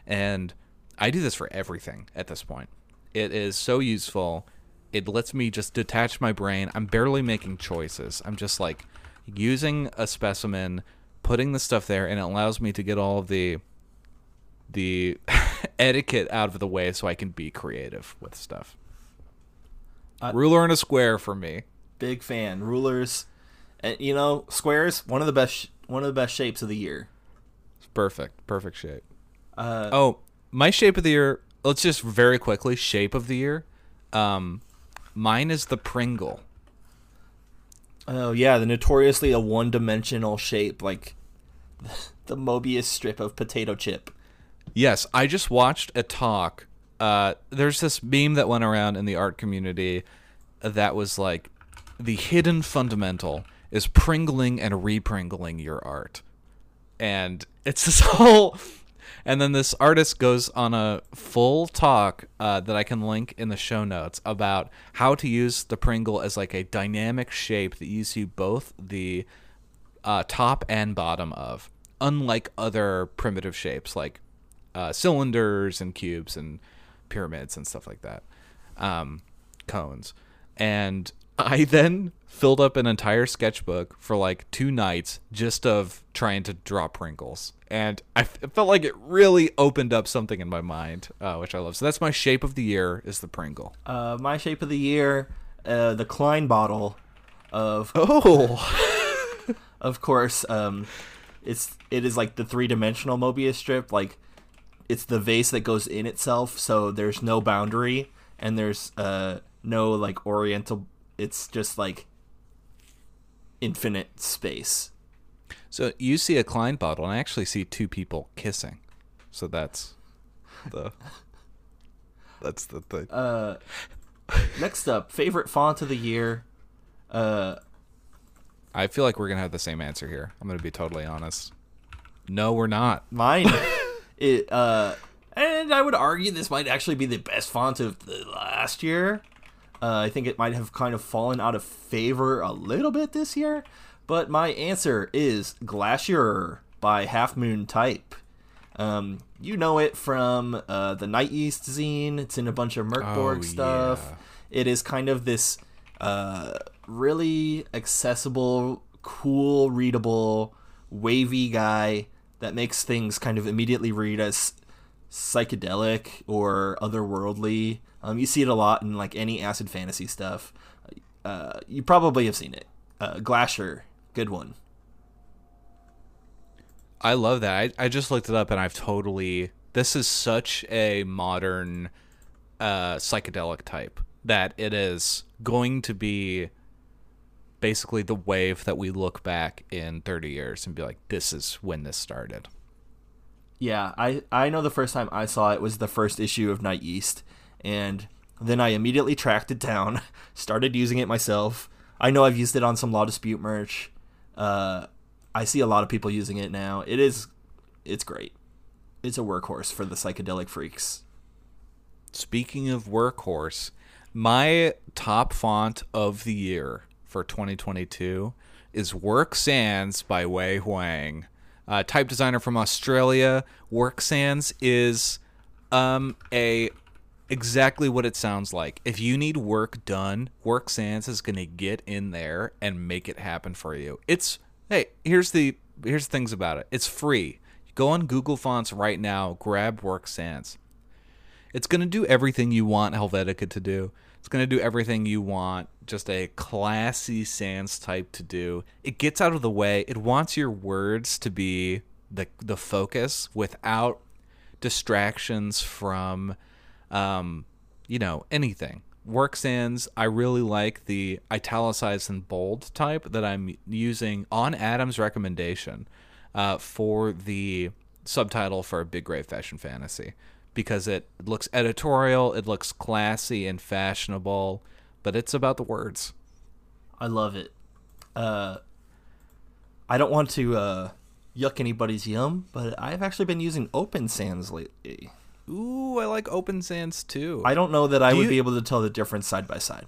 And I do this for everything at this point. It is so useful. It lets me just detach my brain. I'm barely making choices. I'm just like using a specimen, putting the stuff there, and it allows me to get all of the the [laughs] etiquette out of the way so I can be creative with stuff. Uh, Ruler and a square for me. Big fan. Rulers, and you know, squares. One of the best. One of the best shapes of the year. It's perfect. Perfect shape. Uh, Oh, my shape of the year. Let's just very quickly shape of the year. Um, mine is the Pringle. Oh yeah, the notoriously a one-dimensional shape, like [laughs] the Mobius strip of potato chip. Yes, I just watched a talk. Uh, there's this meme that went around in the art community that was like, the hidden fundamental is pringling and repringling your art. and it's this [laughs] whole. And then this artist goes on a full talk uh, that I can link in the show notes about how to use the Pringle as like a dynamic shape that you see both the uh, top and bottom of, unlike other primitive shapes like uh, cylinders and cubes and pyramids and stuff like that, um, cones. And I then filled up an entire sketchbook for like two nights just of trying to draw Pringles. And I f- felt like it really opened up something in my mind, uh, which I love. So that's my shape of the year is the Pringle. Uh, my shape of the year, uh, the Klein bottle of Oh, [laughs] of course um it's it is like the three-dimensional mobius strip like it's the vase that goes in itself so there's no boundary and there's uh no like oriental it's just like infinite space so you see a Klein bottle, and I actually see two people kissing. So that's the [laughs] that's the thing. uh next up favorite font of the year uh I feel like we're gonna have the same answer here. I'm gonna be totally honest. No, we're not. mine [laughs] it uh and i would argue this might actually be the best font of the last year uh, i think it might have kind of fallen out of favor a little bit this year but my answer is glacier by half moon type um, you know it from uh, the night east zine it's in a bunch of Mörk Borg Oh, stuff yeah. it is kind of this uh, really accessible, cool, readable, wavy guy that makes things kind of immediately read as psychedelic or otherworldly. Um, you see it a lot in like any acid fantasy stuff. Uh, you probably have seen it. Uh, Glacier, good one. I love that. I, I just looked it up and I've totally. This is such a modern uh, psychedelic type that it is going to be basically the wave that we look back in 30 years and be like, this is when this started. Yeah, I I know the first time I saw it was the first issue of Night East, and then I immediately tracked it down, [laughs] started using it myself. I know I've used it on some Law Dispute merch. Uh, I see a lot of people using it now. It is, it's great. It's a workhorse for the psychedelic freaks. Speaking of workhorse, my top font of the year for 2022 is Work Sans by Wei Huang. Uh, type designer from Australia. Work Sans is um, a exactly what it sounds like. If you need work done, Work Sans is going to get in there and make it happen for you. It's hey, here's the here's the things about it. It's free. Go on Google Fonts right now, grab Work Sans. It's going to do everything you want Helvetica to do. It's going to do everything you want just a classy sans type to do. It gets out of the way. It wants your words to be the the focus without distractions from um, you know, anything. Work sans, I really like the italicized and bold type that I'm using on Adam's recommendation uh, for the subtitle for Big Great Fashion Fantasy because it looks editorial, it looks classy and fashionable, but it's about the words. I love it. Uh, I don't want to uh, yuck anybody's yum, but I've actually been using Open Sans lately. Ooh, I like open sans too. I don't know that I Do would you- be able to tell the difference side by side.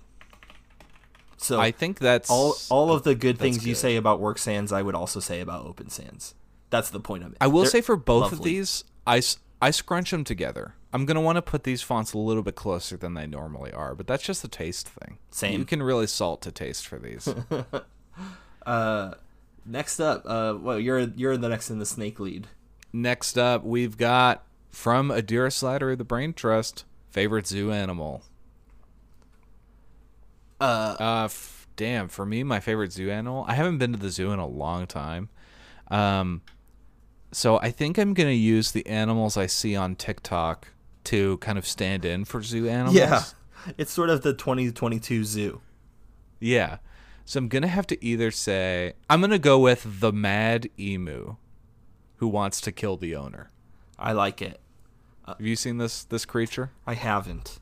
So I think that's all all of the good things you say about work sans, I would also say about open sans. That's the point of it. I will They're say for both of lovely. these, I scrunch them together. I'm going to want to put these fonts a little bit closer than they normally are, but that's just a taste thing. Same. You can really salt to taste for these. [laughs] Uh, next up, uh, well, you're you're the next in the snake lead. Next up, we've got from Adira Slider of the Brain Trust, favorite zoo animal. Uh, Uh, f- damn, for me, my favorite zoo animal. I haven't been to the zoo in a long time. Um, so I think I'm gonna use the animals I see on TikTok to kind of stand in for zoo animals. yeah, it's sort of the 2022 zoo. Yeah. So I'm gonna have to either say I'm gonna go with the mad emu, who wants to kill the owner. I like it. Have you seen this this creature? I haven't.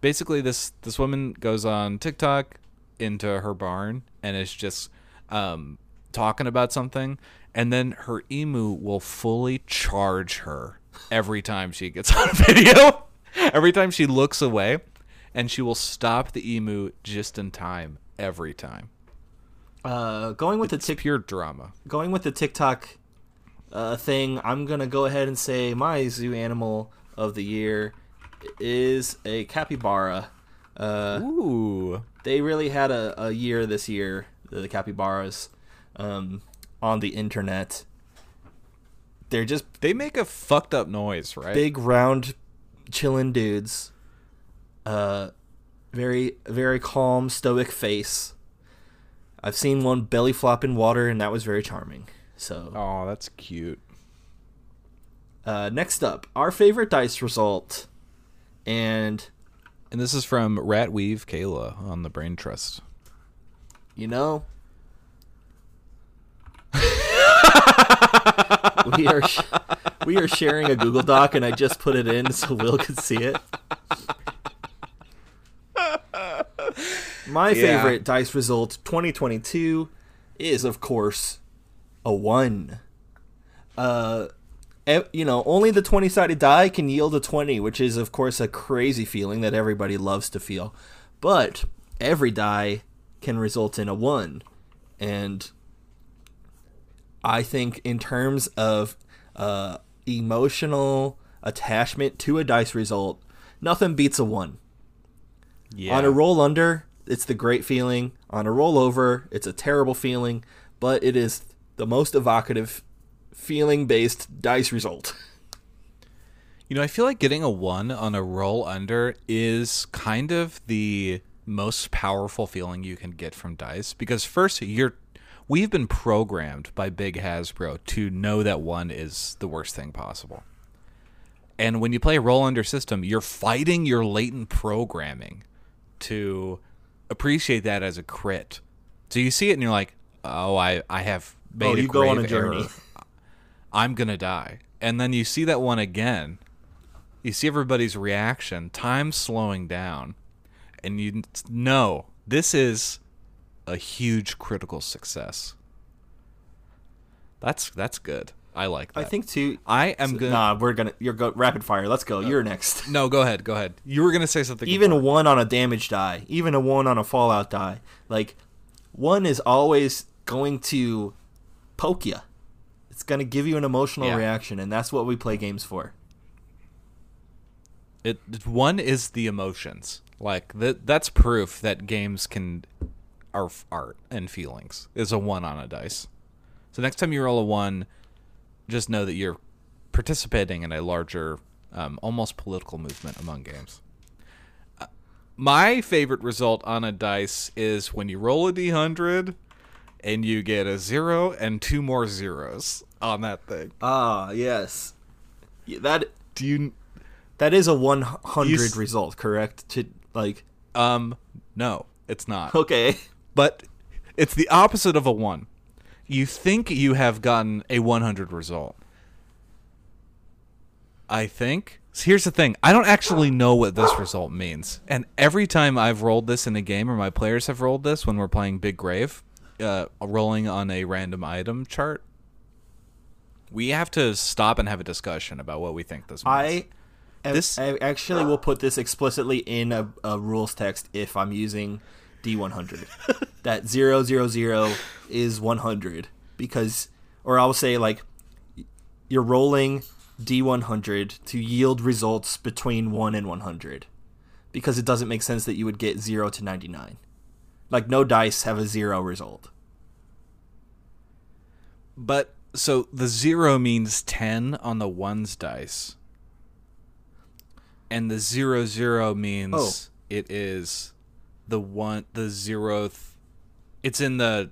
basically this this woman goes on TikTok into her barn and is just um talking about something, and then her emu will fully charge her every time she gets [laughs] on video. every time she looks away, and she will stop the emu just in time every time. Uh, going with It's the tic- pure drama. going with the TikTok uh, thing, I'm gonna go ahead and say my zoo animal of the year is a capybara. Uh, Ooh. they really had a, a year this year, the capybaras, um, on the internet. They're just They make a fucked up noise, right? big, round, chillin' dudes. Uh, very, very calm, stoic face. I've seen one belly flop in water, and that was very charming. So, Oh, that's cute. uh, next up, our favorite dice result, and And this is from Ratweave Kayla on the Brain Trust. you know, [laughs] we are sh- we are sharing a Google Doc, and I just put it in so Will could see it. [laughs] My Yeah. favorite dice result 2022 is, of course, a one. Uh, you know, only the 20 sided die can yield a 20, which is, of course, a crazy feeling that everybody loves to feel. But every die can result in a one. And I think, in terms of uh, emotional attachment to a dice result, nothing beats a one. Yeah. On a roll under, it's the great feeling. On a roll over, it's a terrible feeling, but it is the most evocative feeling based dice result. You know, I feel like getting a one on a roll under is kind of the most powerful feeling you can get from dice because first you're we've been programmed by big Hasbro to know that one is the worst thing possible. And when you play a roll under system, you're fighting your latent programming to appreciate that as a crit. So you see it and you're like, "Oh, I I have Oh, made Oh, a you go on a journey. error. [laughs] I'm gonna die. And then you see that one again. You see everybody's reaction. Time's slowing down, and you know this is a huge critical success. That's that's good. I like that. I think too. I am gonna. Nah, we're gonna. You're go rapid fire. Let's go. You're next. [laughs] No, go ahead. Go ahead. You were gonna say something. Even a one on a damage die, even a one on a fallout die, like one is always going to poke you. It's gonna give you an emotional Yeah. reaction, and that's what we play games for. it one is the emotions like that that's proof that games can are art and feelings is a one on a dice so next time you roll a one just know that you're participating in a larger um, almost political movement among games Uh, my favorite result on a dice is when you roll a d100 and you get a zero and two more zeros on that thing Ah, yes. That do you that is a one hundred result, correct? To like um no it's not okay. but it's the opposite of a 1. You think you have gotten a 100 result. I think. Here's the thing I don't actually know what this result means. And every time I've rolled this in a game or my players have rolled this when we're playing Big Grave, uh, rolling on a random item chart, we have to stop and have a discussion about what we think this means. I This- I actually will put this explicitly in a, a rules text if I'm using D100. [laughs] that 000 is 100 because or I'll say like you're rolling D100 to yield results between 1 and 100 because it doesn't make sense that you would get 0 to 99. Like no dice have a 0 result. But so the zero means 10 on the ones dice. And the zero zero means Oh. it is the one, the zeroth. It's in the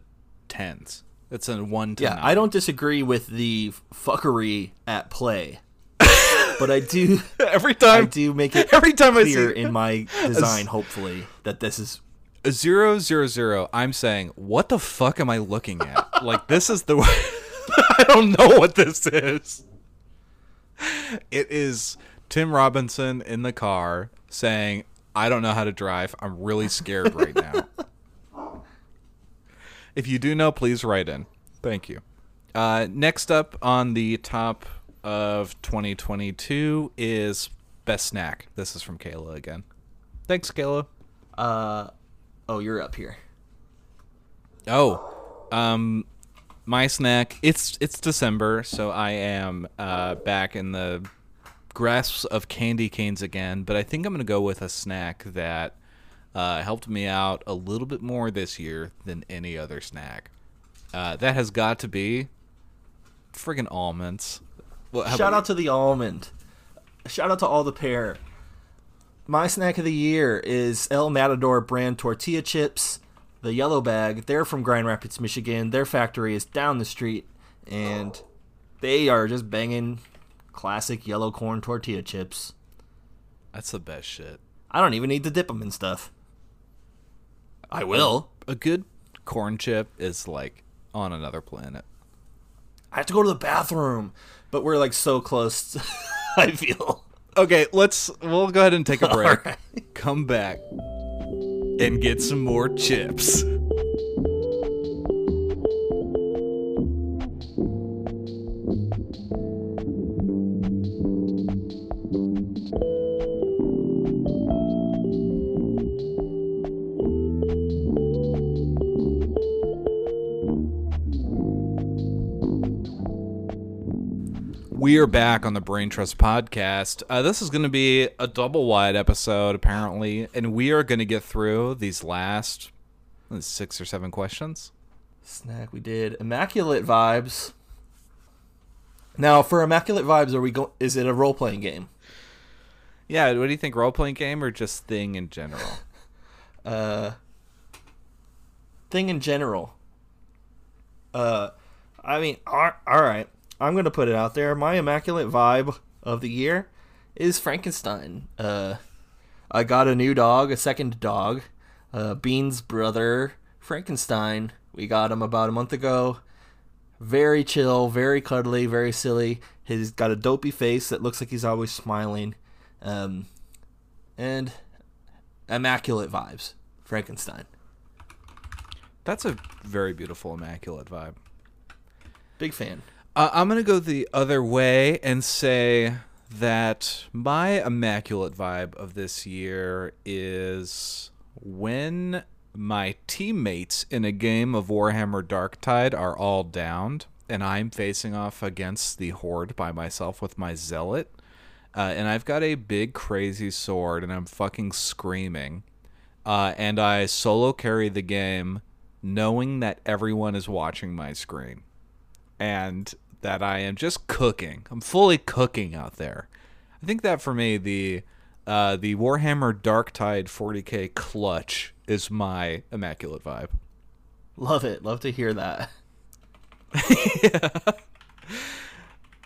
tens. It's a one Yeah, nine. I don't disagree with the fuckery at play. but I do [laughs] Every time I do make it [laughs] every time I see in my [laughs] design, hopefully, that this is zero zero zero, I'm saying, what the fuck am I looking at? [laughs] like this is the. [laughs] I don't know what this is. It is Tim Robinson in the car saying, "I don't know how to drive. I'm really scared right now." [laughs] if you do know, please write in. Thank you. Uh, next up on the top of 2022 is best snack. This is from Kayla again. Thanks, Kayla. Uh, oh, you're up here. Oh, um, my snack. It's it's December, so I am uh, back in the grasps of candy canes again. But I think I'm gonna go with a snack that uh, helped me out a little bit more this year than any other snack. Uh, that has got to be friggin' almonds. Well, Shout out to the almond. Shout out to all the pair. My snack of the year is El Matador brand tortilla chips, the yellow bag. They're from Grand Rapids, Michigan. Their factory is down the street, and they are just banging classic yellow corn tortilla chips. That's the best shit. I don't even need to dip them in stuff. I will. A good corn chip is like on another planet. I have to go to the bathroom, but we're like so close. [laughs] I feel. Okay, let's. We'll go ahead and take a [laughs] break. Alright. Come back and get some more chips. We are back on the Brain Trust podcast. Uh, this is going to be a double wide episode, apparently, and we are going to get through these last six or seven questions. Snack we did immaculate vibes. Now for immaculate vibes, are we go? Is it a role playing game? Yeah, what do you think? Role playing game or just thing in general? [laughs] Uh, thing in general. Uh, I mean, all all right. I'm gonna put it out there. My immaculate vibe of the year is Frankenstein. Uh, I got a new dog, a second dog, uh, Bean's brother, Frankenstein. We got him about a month ago. Very chill, very cuddly, very silly. He's got a dopey face that looks like he's always smiling. Um, and immaculate vibes. Frankenstein. That's a very beautiful, immaculate vibe. Big fan. Uh, I'm going to go the other way and say that my immaculate vibe of this year is when my teammates in a game of Warhammer Darktide are all downed and I'm facing off against the horde by myself with my zealot. Uh, and I've got a big crazy sword and I'm fucking screaming. Uh, and I solo carry the game knowing that everyone is watching my screen and that I am just cooking. I'm fully cooking out there. I think that for me the uh, the Warhammer Darktide 40k clutch is my immaculate vibe. Love it. Love to hear that. [laughs] yeah.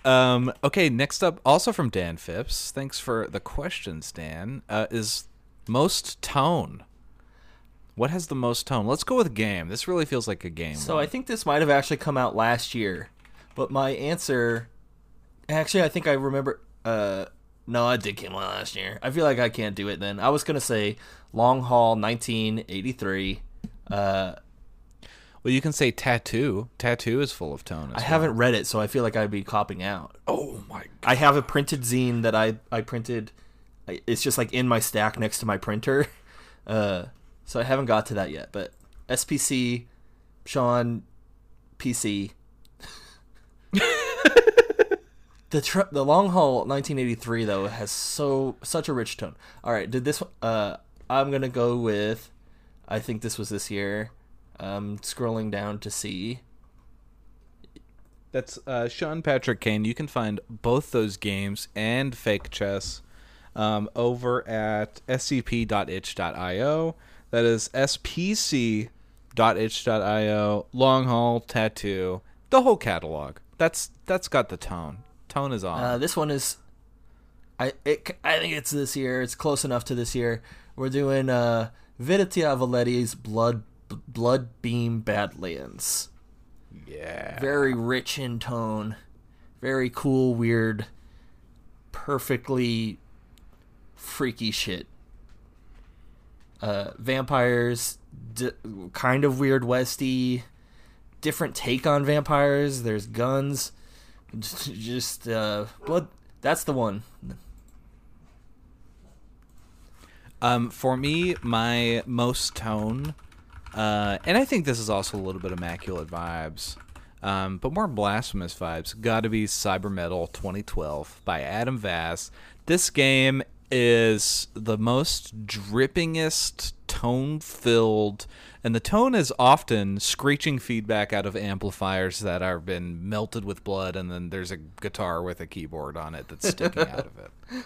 Um, okay, next up, also from Dan Phipps. Thanks for the questions, Dan. Uh, is most tone. What has the most tone? Let's go with game. This really feels like a game. So one. I think this might have actually come out last year, but my answer, actually, I think I remember. Uh, no, I did out last year. I feel like I can't do it then. I was gonna say Long Haul 1983. Uh, well, you can say tattoo. Tattoo is full of tone. I well. haven't read it, so I feel like I'd be copping out. Oh my! I have a printed zine that I I printed. It's just like in my stack next to my printer. [laughs] Uh, so I haven't got to that yet. But SPC, Sean, PC. The tr- the long haul 1983 though has so such a rich tone. All right, did this? Uh, I'm gonna go with. I think this was this year. Um, scrolling down to see. That's uh, Sean Patrick Kane. You can find both those games and Fake Chess um, over at scp.itch.io. That is spc.itch.io. Long haul tattoo. The whole catalog. That's that's got the tone. Tone is on. Uh, this one is, I it, I think it's this year. It's close enough to this year. We're doing uh, Viditia Valetti's Blood Blood Beam Badlands. yeah. Very rich in tone, very cool, weird, perfectly freaky shit. Uh, vampires, d- kind of weird westy, different take on vampires. There's guns, [laughs] just uh, blood. That's the one. Um, for me, my most tone, uh, and I think this is also a little bit immaculate vibes, um, but more blasphemous vibes. Got to be Cyber Metal 2012 by Adam Vass. This game is the most drippingest, tone-filled, and the tone is often screeching feedback out of amplifiers that are been melted with blood, and then there's a guitar with a keyboard on it that's sticking out of it.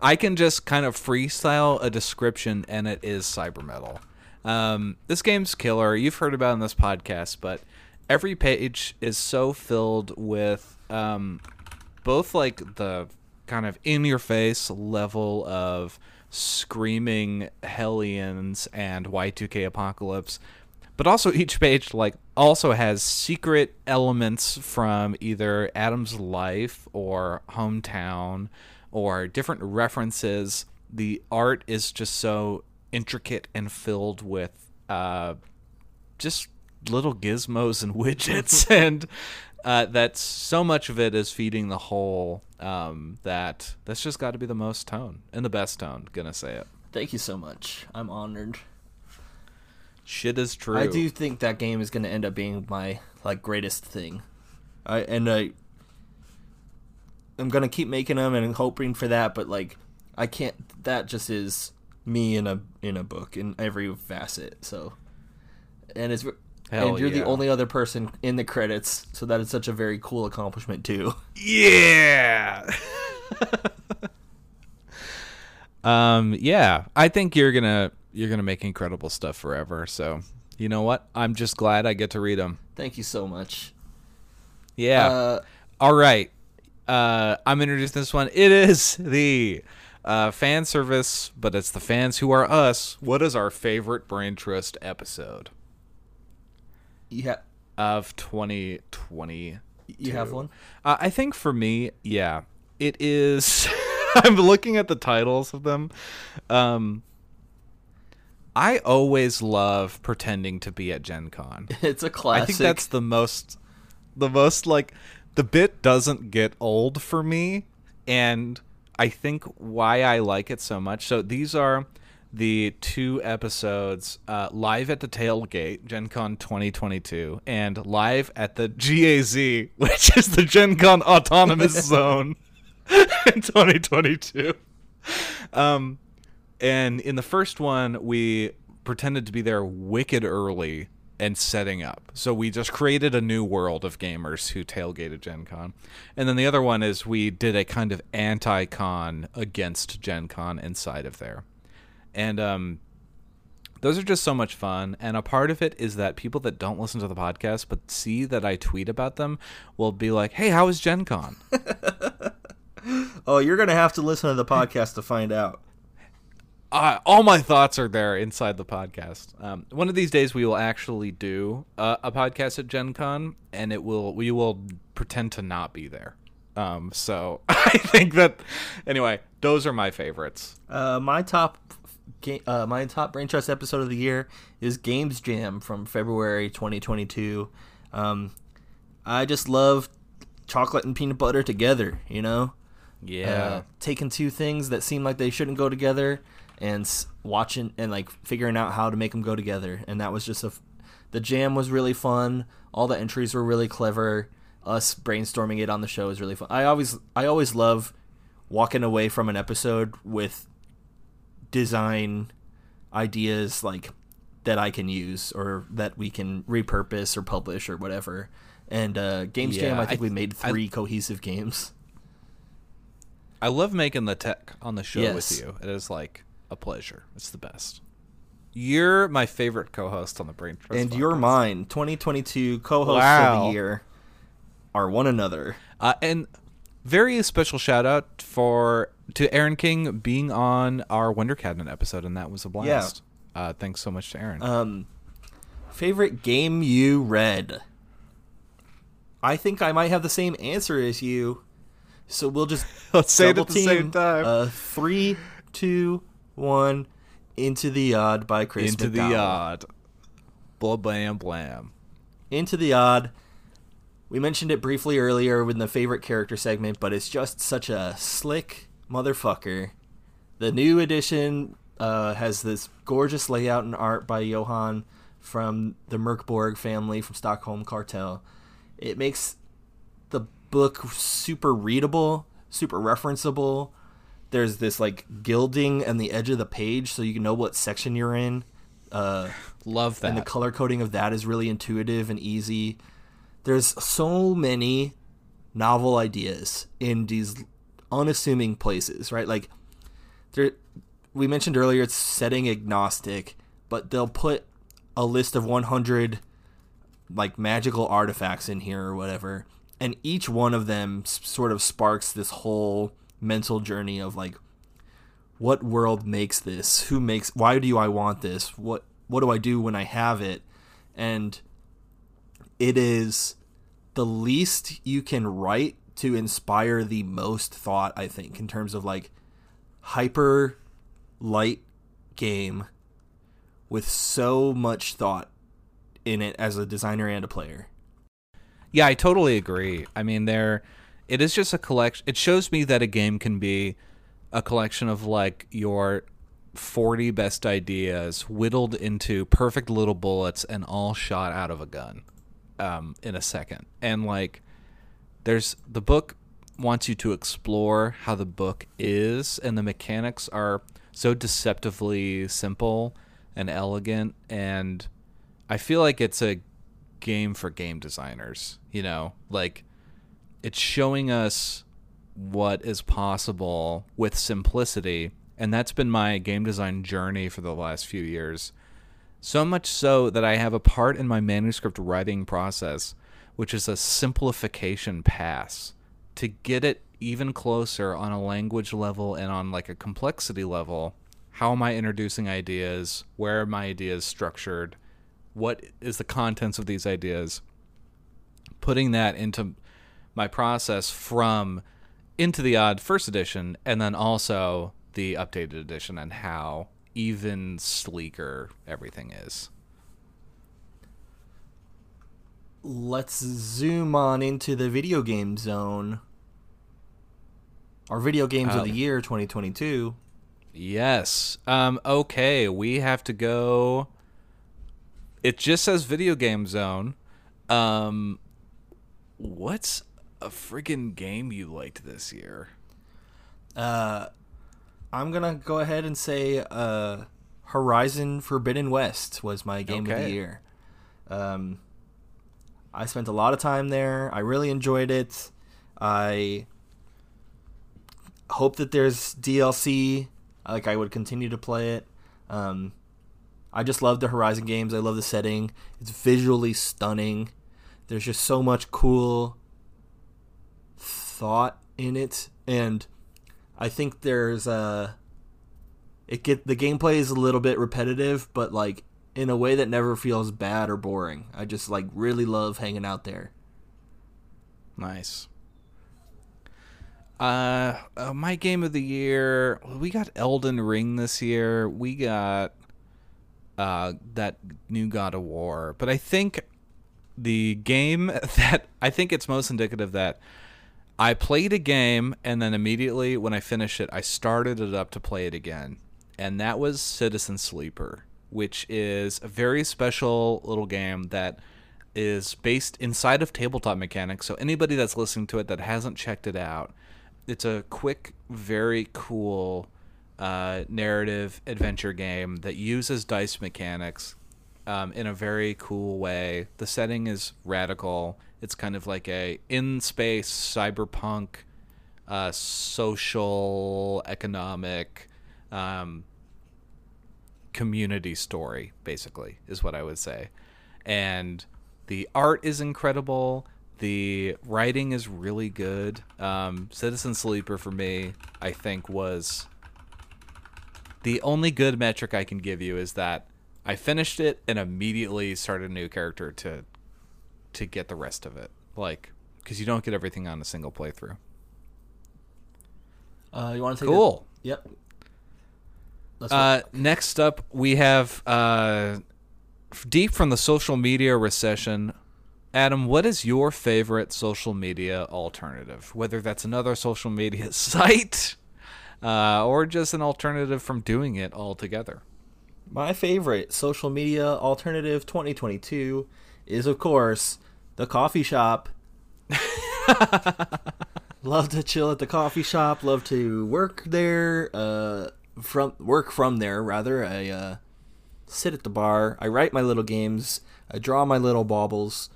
I can just kind of freestyle a description, and it is cyber metal. Um, this game's killer. You've heard about in this podcast, but every page is so filled with um, both like the kind of in your face level of screaming hellions and Y2K apocalypse, but also each page like also has secret elements from either Adam's life or hometown or different references. The art is just so intricate and filled with uh, just little gizmos and [laughs] widgets, and uh, that so much of it is feeding the whole. Um, that that's just got to be the most tone and the best tone. Gonna say it. Thank you so much. I'm honored. Shit is true. I do think that game is to end up being my like greatest thing. I and I I'm to keep making them and hoping for that, but like I can't that just is me in a in a book in every facet. So and it's Hell and you're yeah. the only other person in the credits, so that is such a very cool accomplishment too. Yeah. [laughs] um yeah, I think you're going to you're going to make incredible stuff forever. So, you know what? I'm just glad I get to read them. Thank you so much. Yeah. Uh, All right. Uh I'm introducing this one. It is the uh, fan service, but it's the fans who are us. What is our favorite Brain Trust episode yeah, of 2020? you have one. Uh, I think for me, yeah, it is. [laughs] I'm looking at the titles of them. Um, I always love pretending to be at Gen Con. [laughs] It's a classic. I think that's the most, the most like, the bit doesn't get old for me, and I think why I like it so much. So these are the two episodes uh, live at the tailgate gen con 2022 and live at the gaz [laughs] which is the gen con autonomous [laughs] zone [laughs] in 2022 um, and in the first one we pretended to be there wicked early and setting up. So we just created a new world of gamers who tailgated gen con. And then the other one is we did a kind of anti-con against gen con inside of there and um, those are just so much fun. And a part of it is that people that don't listen to the podcast but see that I tweet about them will be like, "Hey, how was Gen Con?" [laughs] Oh, you're gonna have to listen to the podcast to find out. uh, all my thoughts are there inside the podcast. Um, one of these days, we will actually do uh, a podcast at Gen Con, and it will we will pretend to not be there. Um, so [laughs] I think that anyway, those are my favorites. Uh, my top, ga- uh, my top Brain Trust episode of the year is Games Jam from February 2022. Um, I just love chocolate and peanut butter together. You know, Yeah, uh, taking two things that seem like they shouldn't go together and s- watching and like figuring out how to make them go together. And that was just a. F- the jam was really fun. All the entries were really clever. Us brainstorming it on the show is really fun. I always I always love walking away from an episode with design ideas like that I can use or that we can repurpose or publish or whatever. And uh, Games Jam, I think I- we made I- three cohesive games. I love making the tech on the show Yes. with you. It is like a pleasure. It's the best. You're my favorite co-host on the Brain Trust. and you're mine. 2022 co-hosts of the year are one another. Uh, and very special shout out for to Aaron King being on our Wonder Cabinet episode, and that was a blast. Uh, thanks so much to Aaron. Um, favorite game you read? I think I might have the same answer as you, so we'll just [laughs] Let's say it at the same time. Uh, three, two, one. Into the Odd by Chris Into McDowall. the odd. Blah blam blam. Into the Odd. We mentioned it briefly earlier in the favorite character segment, but it's just such a slick motherfucker. The new edition uh, has this gorgeous layout and art by Johan from the Mörk Borg family from Stockholm Kartell. It makes the book super readable, super referenceable. There's this like gilding on the edge of the page so you can know what section you're in. Uh, Love that. and the color coding of that is really intuitive and easy. There's so many novel ideas in these unassuming places, right? Like there we mentioned earlier it's setting agnostic, but they'll put a list of 100 like magical artifacts in here or whatever, and each one of them sort of sparks this whole mental journey of like what world makes this? Who makes why do I want this? What what do I do when I have it? And it is the least you can write to inspire the most thought, I think, in terms of like hyper light game with so much thought in it as a designer and a player. Yeah, I totally agree. I mean, there, it is just a collection. It shows me that a game can be a collection of like your 40 best ideas whittled into perfect little bullets and all shot out of a gun um, in a second. And like, there's the book wants you to explore how the book is, and the mechanics are so deceptively simple and elegant. And I feel like it's a game for game designers. You know, like it's showing us what is possible with simplicity, and that's been my game design journey for the last few years. So much so that I have a part in my manuscript writing process, which is a simplification pass to get it even closer on a language level and on like a complexity level. How am I introducing ideas? Where are my ideas structured? What is the contents of these ideas? Putting that into my process from into the odd first edition and then also the updated edition and how even sleeker everything is. Let's zoom on into the video game zone. Our video games Oh. of the year 2022. Yes. Um okay, we have to go It just says video game zone. Um what's a friggin' game you liked this year? Uh, I'm gonna go ahead and say uh, Horizon Forbidden West was my game of the year. Um, I spent a lot of time there. I really enjoyed it. I hope that there's DLC. Like I would continue to play it. Um, I just love the Horizon games. I love the setting. It's visually stunning. There's just so much cool thought in it, and I think there's a it get the gameplay is a little bit repetitive, but like in a way that never feels bad or boring. I just like really love hanging out there. Nice. Uh, uh, my game of the year. We got Elden Ring this year. We got uh that new God of War. But I think the game [laughs] that I think it's most indicative that I played a game and then immediately when I finished it, I started it up to play it again. And that was Citizen Sleeper, which is a very special little game that is based inside of tabletop mechanics. So anybody that's listening to it that hasn't checked it out, it's a quick, very cool uh, narrative adventure game that uses dice mechanics um, in a very cool way. The setting is radical. It's kind of like a in space cyberpunk, uh, social economic um, community story. Basically, is what I would say, and the art is incredible. The writing is really good. Um, Citizen Sleeper for me, I think, was the only good metric I can give you is that I finished it and immediately started a new character to to get the rest of it. Like, because you don't get everything on a single playthrough. Uh, you want to take Cool. A, yep. Let's Uh, next up, we have uh, deep from the social media recession. Adam, what is your favorite social media alternative? Whether that's another social media [laughs] site uh, or just an alternative from doing it altogether. My favorite social media alternative 2022 is, of course, the coffee shop. [laughs] love to chill at the coffee shop. Love to work there. Uh, from work from there rather. I uh, sit at the bar. I write my little games. I draw my little baubles.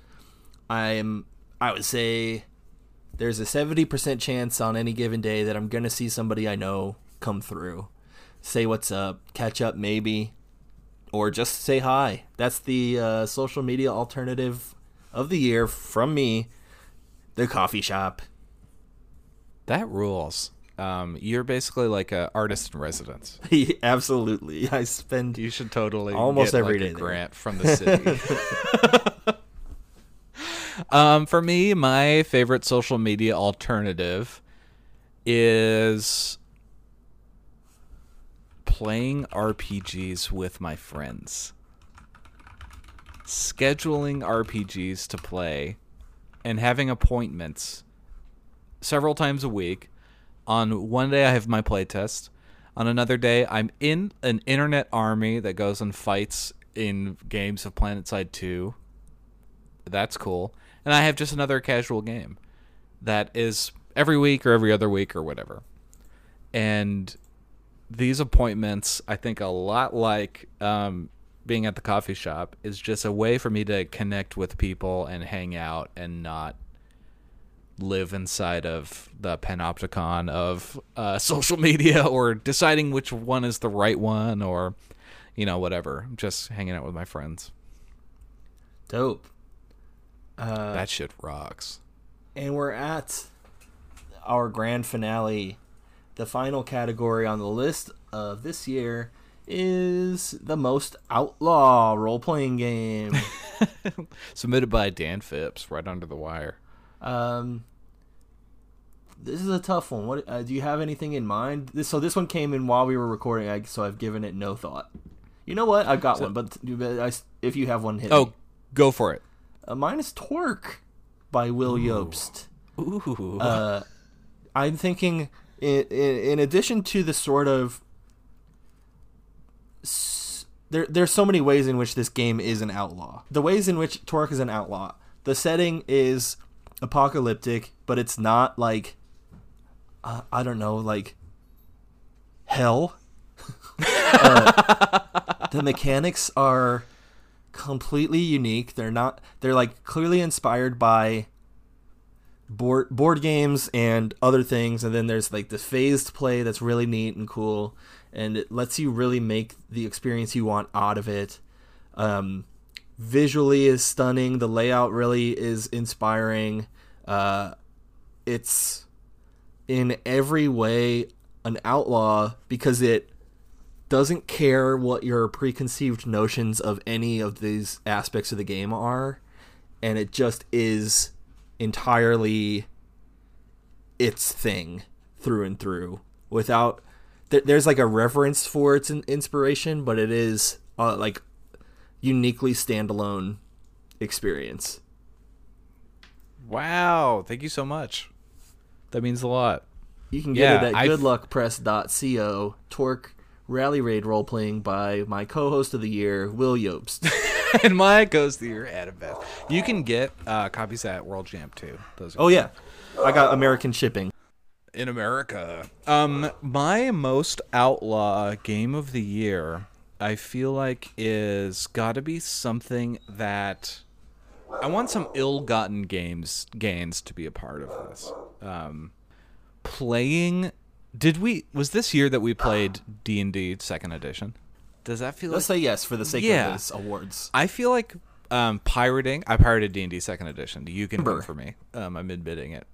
I'm. I would say there's a 70% chance on any given day that I'm going to see somebody I know come through. Say what's up, catch up maybe, or just say hi. That's the uh, social media alternative of the year from me, the coffee shop. That rules. Um, you're basically like an artist in residence. [laughs] Absolutely, I spend. You should totally almost every like, day grant from the [laughs] city. um, for me, my favorite social media alternative is playing RPGs with my friends. Scheduling RPGs to play and having appointments several times a week. On one day, I have my playtest. On another day, I'm in an internet army that goes and fights in games of PlanetSide 2. That's cool. And I have just another casual game that is every week or every other week or whatever. And these appointments, I think a lot like um, being at the coffee shop, is just a way for me to connect with people and hang out and not live inside of the panopticon of uh, [laughs] social media or deciding which one is the right one or you know whatever just hanging out with my friends Dope. Uh, that shit rocks and we're at our grand finale. The final category on the list of this year is the most outlaw role playing game. [laughs] submitted by dan phipps right under the wire um, this is a tough one. What uh, do you have anything in mind? This, so this one came in while we were recording, I, so I've given it no thought. You know what? I've got one, but but I, if you have one, hit oh me. go for it Uh, mine is Torque by Will Jobst. ooh uh, I'm thinking, in, in, in addition to the sort of there, there's so many ways in which this game is an outlaw. The ways in which Torque is an outlaw. The setting is apocalyptic, but it's not like uh, I don't know, like hell. [laughs] Uh, the mechanics are completely unique. They're not. They're like clearly inspired by board board games and other things and then there's like the phased play that's really neat and cool and it lets you really make the experience you want out of it. Um, visually is stunning. The layout really is inspiring. Uh, it's in every way an outlaw because it doesn't care what your preconceived notions of any of these aspects of the game are and it just is entirely its thing through and through without th- there's like a reverence for its in- inspiration but it is uh, like uniquely standalone experience. Wow. Thank you so much. That means a lot. You can get Yeah, it at goodluckpress.co torque rally raid role playing by my co-host of the year will Jobst [laughs] and my goes to your Adam Beth. You can get uh, copies at World Jam too. Those are oh yeah. I got american shipping in America. Um, my most outlaw game of the year, I feel like, is got to be something that I want some ill-gotten games gains to be a part of this. Um, playing. Did we? Was this year that we played D and D Second Edition? Does that feel let's like? say yes for the sake Yeah. of this awards I feel like um, pirating. I pirated D and D Second Edition. You can vote Remember. for me. Um, I'm admitting it.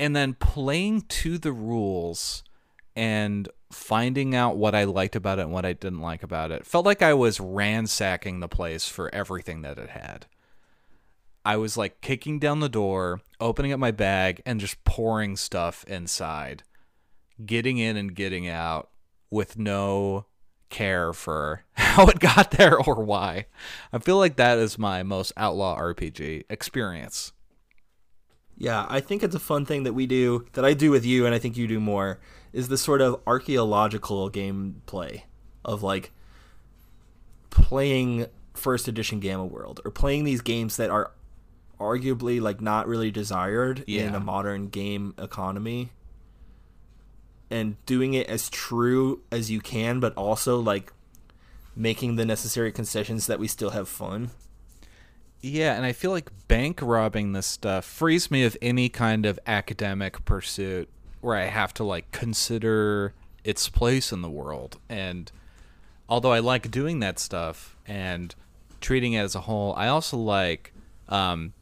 And then playing to the rules and finding out what I liked about it and what I didn't like about it felt like I was ransacking the place for everything that it had. I was like kicking down the door, opening up my bag, and just pouring stuff inside, getting in and getting out with no care for [laughs] how it got there or why. I feel like that is my most outlaw RPG experience. Yeah, I think it's a fun thing that we do that I do with you, and I think you do more. Is the sort of archaeological gameplay of like playing first edition Gamma World or playing these games that are arguably like not really desired Yeah. in a modern game economy and doing it as true as you can but also like making the necessary concessions that we still have fun Yeah, and I feel like bank robbing this stuff frees me of any kind of academic pursuit where I have to like consider its place in the world. And although I like doing that stuff and treating it as a whole, I also like um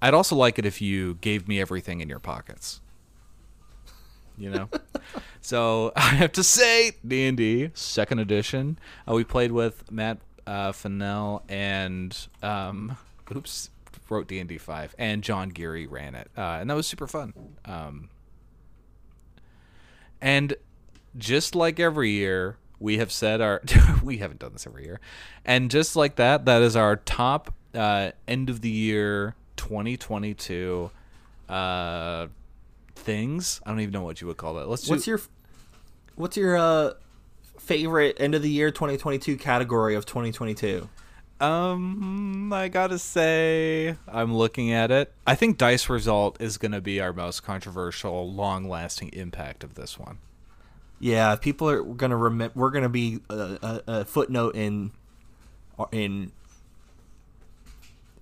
I'd also like it if you gave me everything in your pockets. You know? [laughs] so [laughs] I have to say, D&D, second edition. Uh, we played with Matt uh, Fennell and, um, oops, wrote D&D 5, and John Geary ran it. Uh, and that was super fun. Um, and just like every year, we have said our [laughs] we haven't done this every year, and just like that, that is our top uh, end of the year 2022 uh, things. I don't even know what you would call that. Let's do, What's your What's your uh, favorite end of the year 2022 category of 2022? Um, I gotta say, I'm looking at it. I think dice result is gonna be our most controversial, long-lasting impact of this one. Yeah, people are gonna remember. We're gonna be a, a, a footnote in in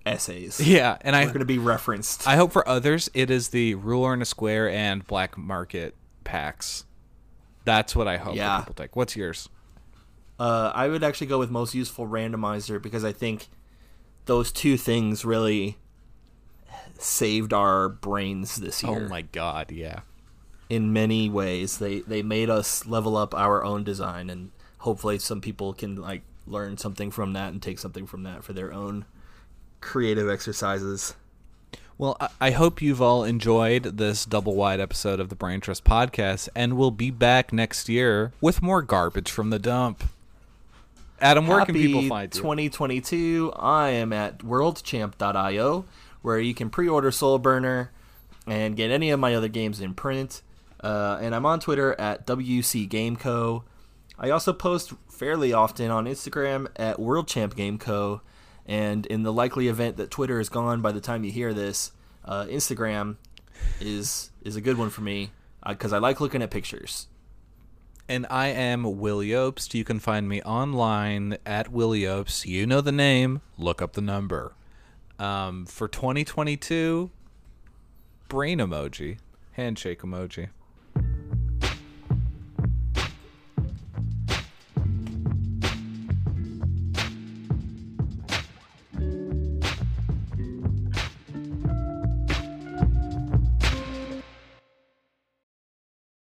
essays. Yeah, and I We're gonna be referenced. I hope for others it is the ruler and a square and black market packs. That's what I hope Yeah. people take. What's yours? Uh, I would actually go with most useful randomizer because I think those two things really saved our brains this year. Oh my god, yeah. in many ways. They they made us level up our own design, and hopefully some people can like learn something from that and take something from that for their own creative exercises. Well, I- hope you've all enjoyed this double wide episode of the Brain Trust podcast, and we'll be back next year with more garbage from the dump. Adam, where can people find you? 2022. I am at worldchamp.io where you can pre-order Soul Burner and get any of my other games in print. Uh, and I'm on Twitter at WC Gameco. I also post fairly often on Instagram at World Champ Gameco. And in the likely event that Twitter is gone by the time you hear this, uh, Instagram is is a good one for me because I like looking at pictures. And I am Will Jobst. You can find me online at Will Jobst. You know the name. Look up the number. Um, for 2022, brain emoji, handshake emoji.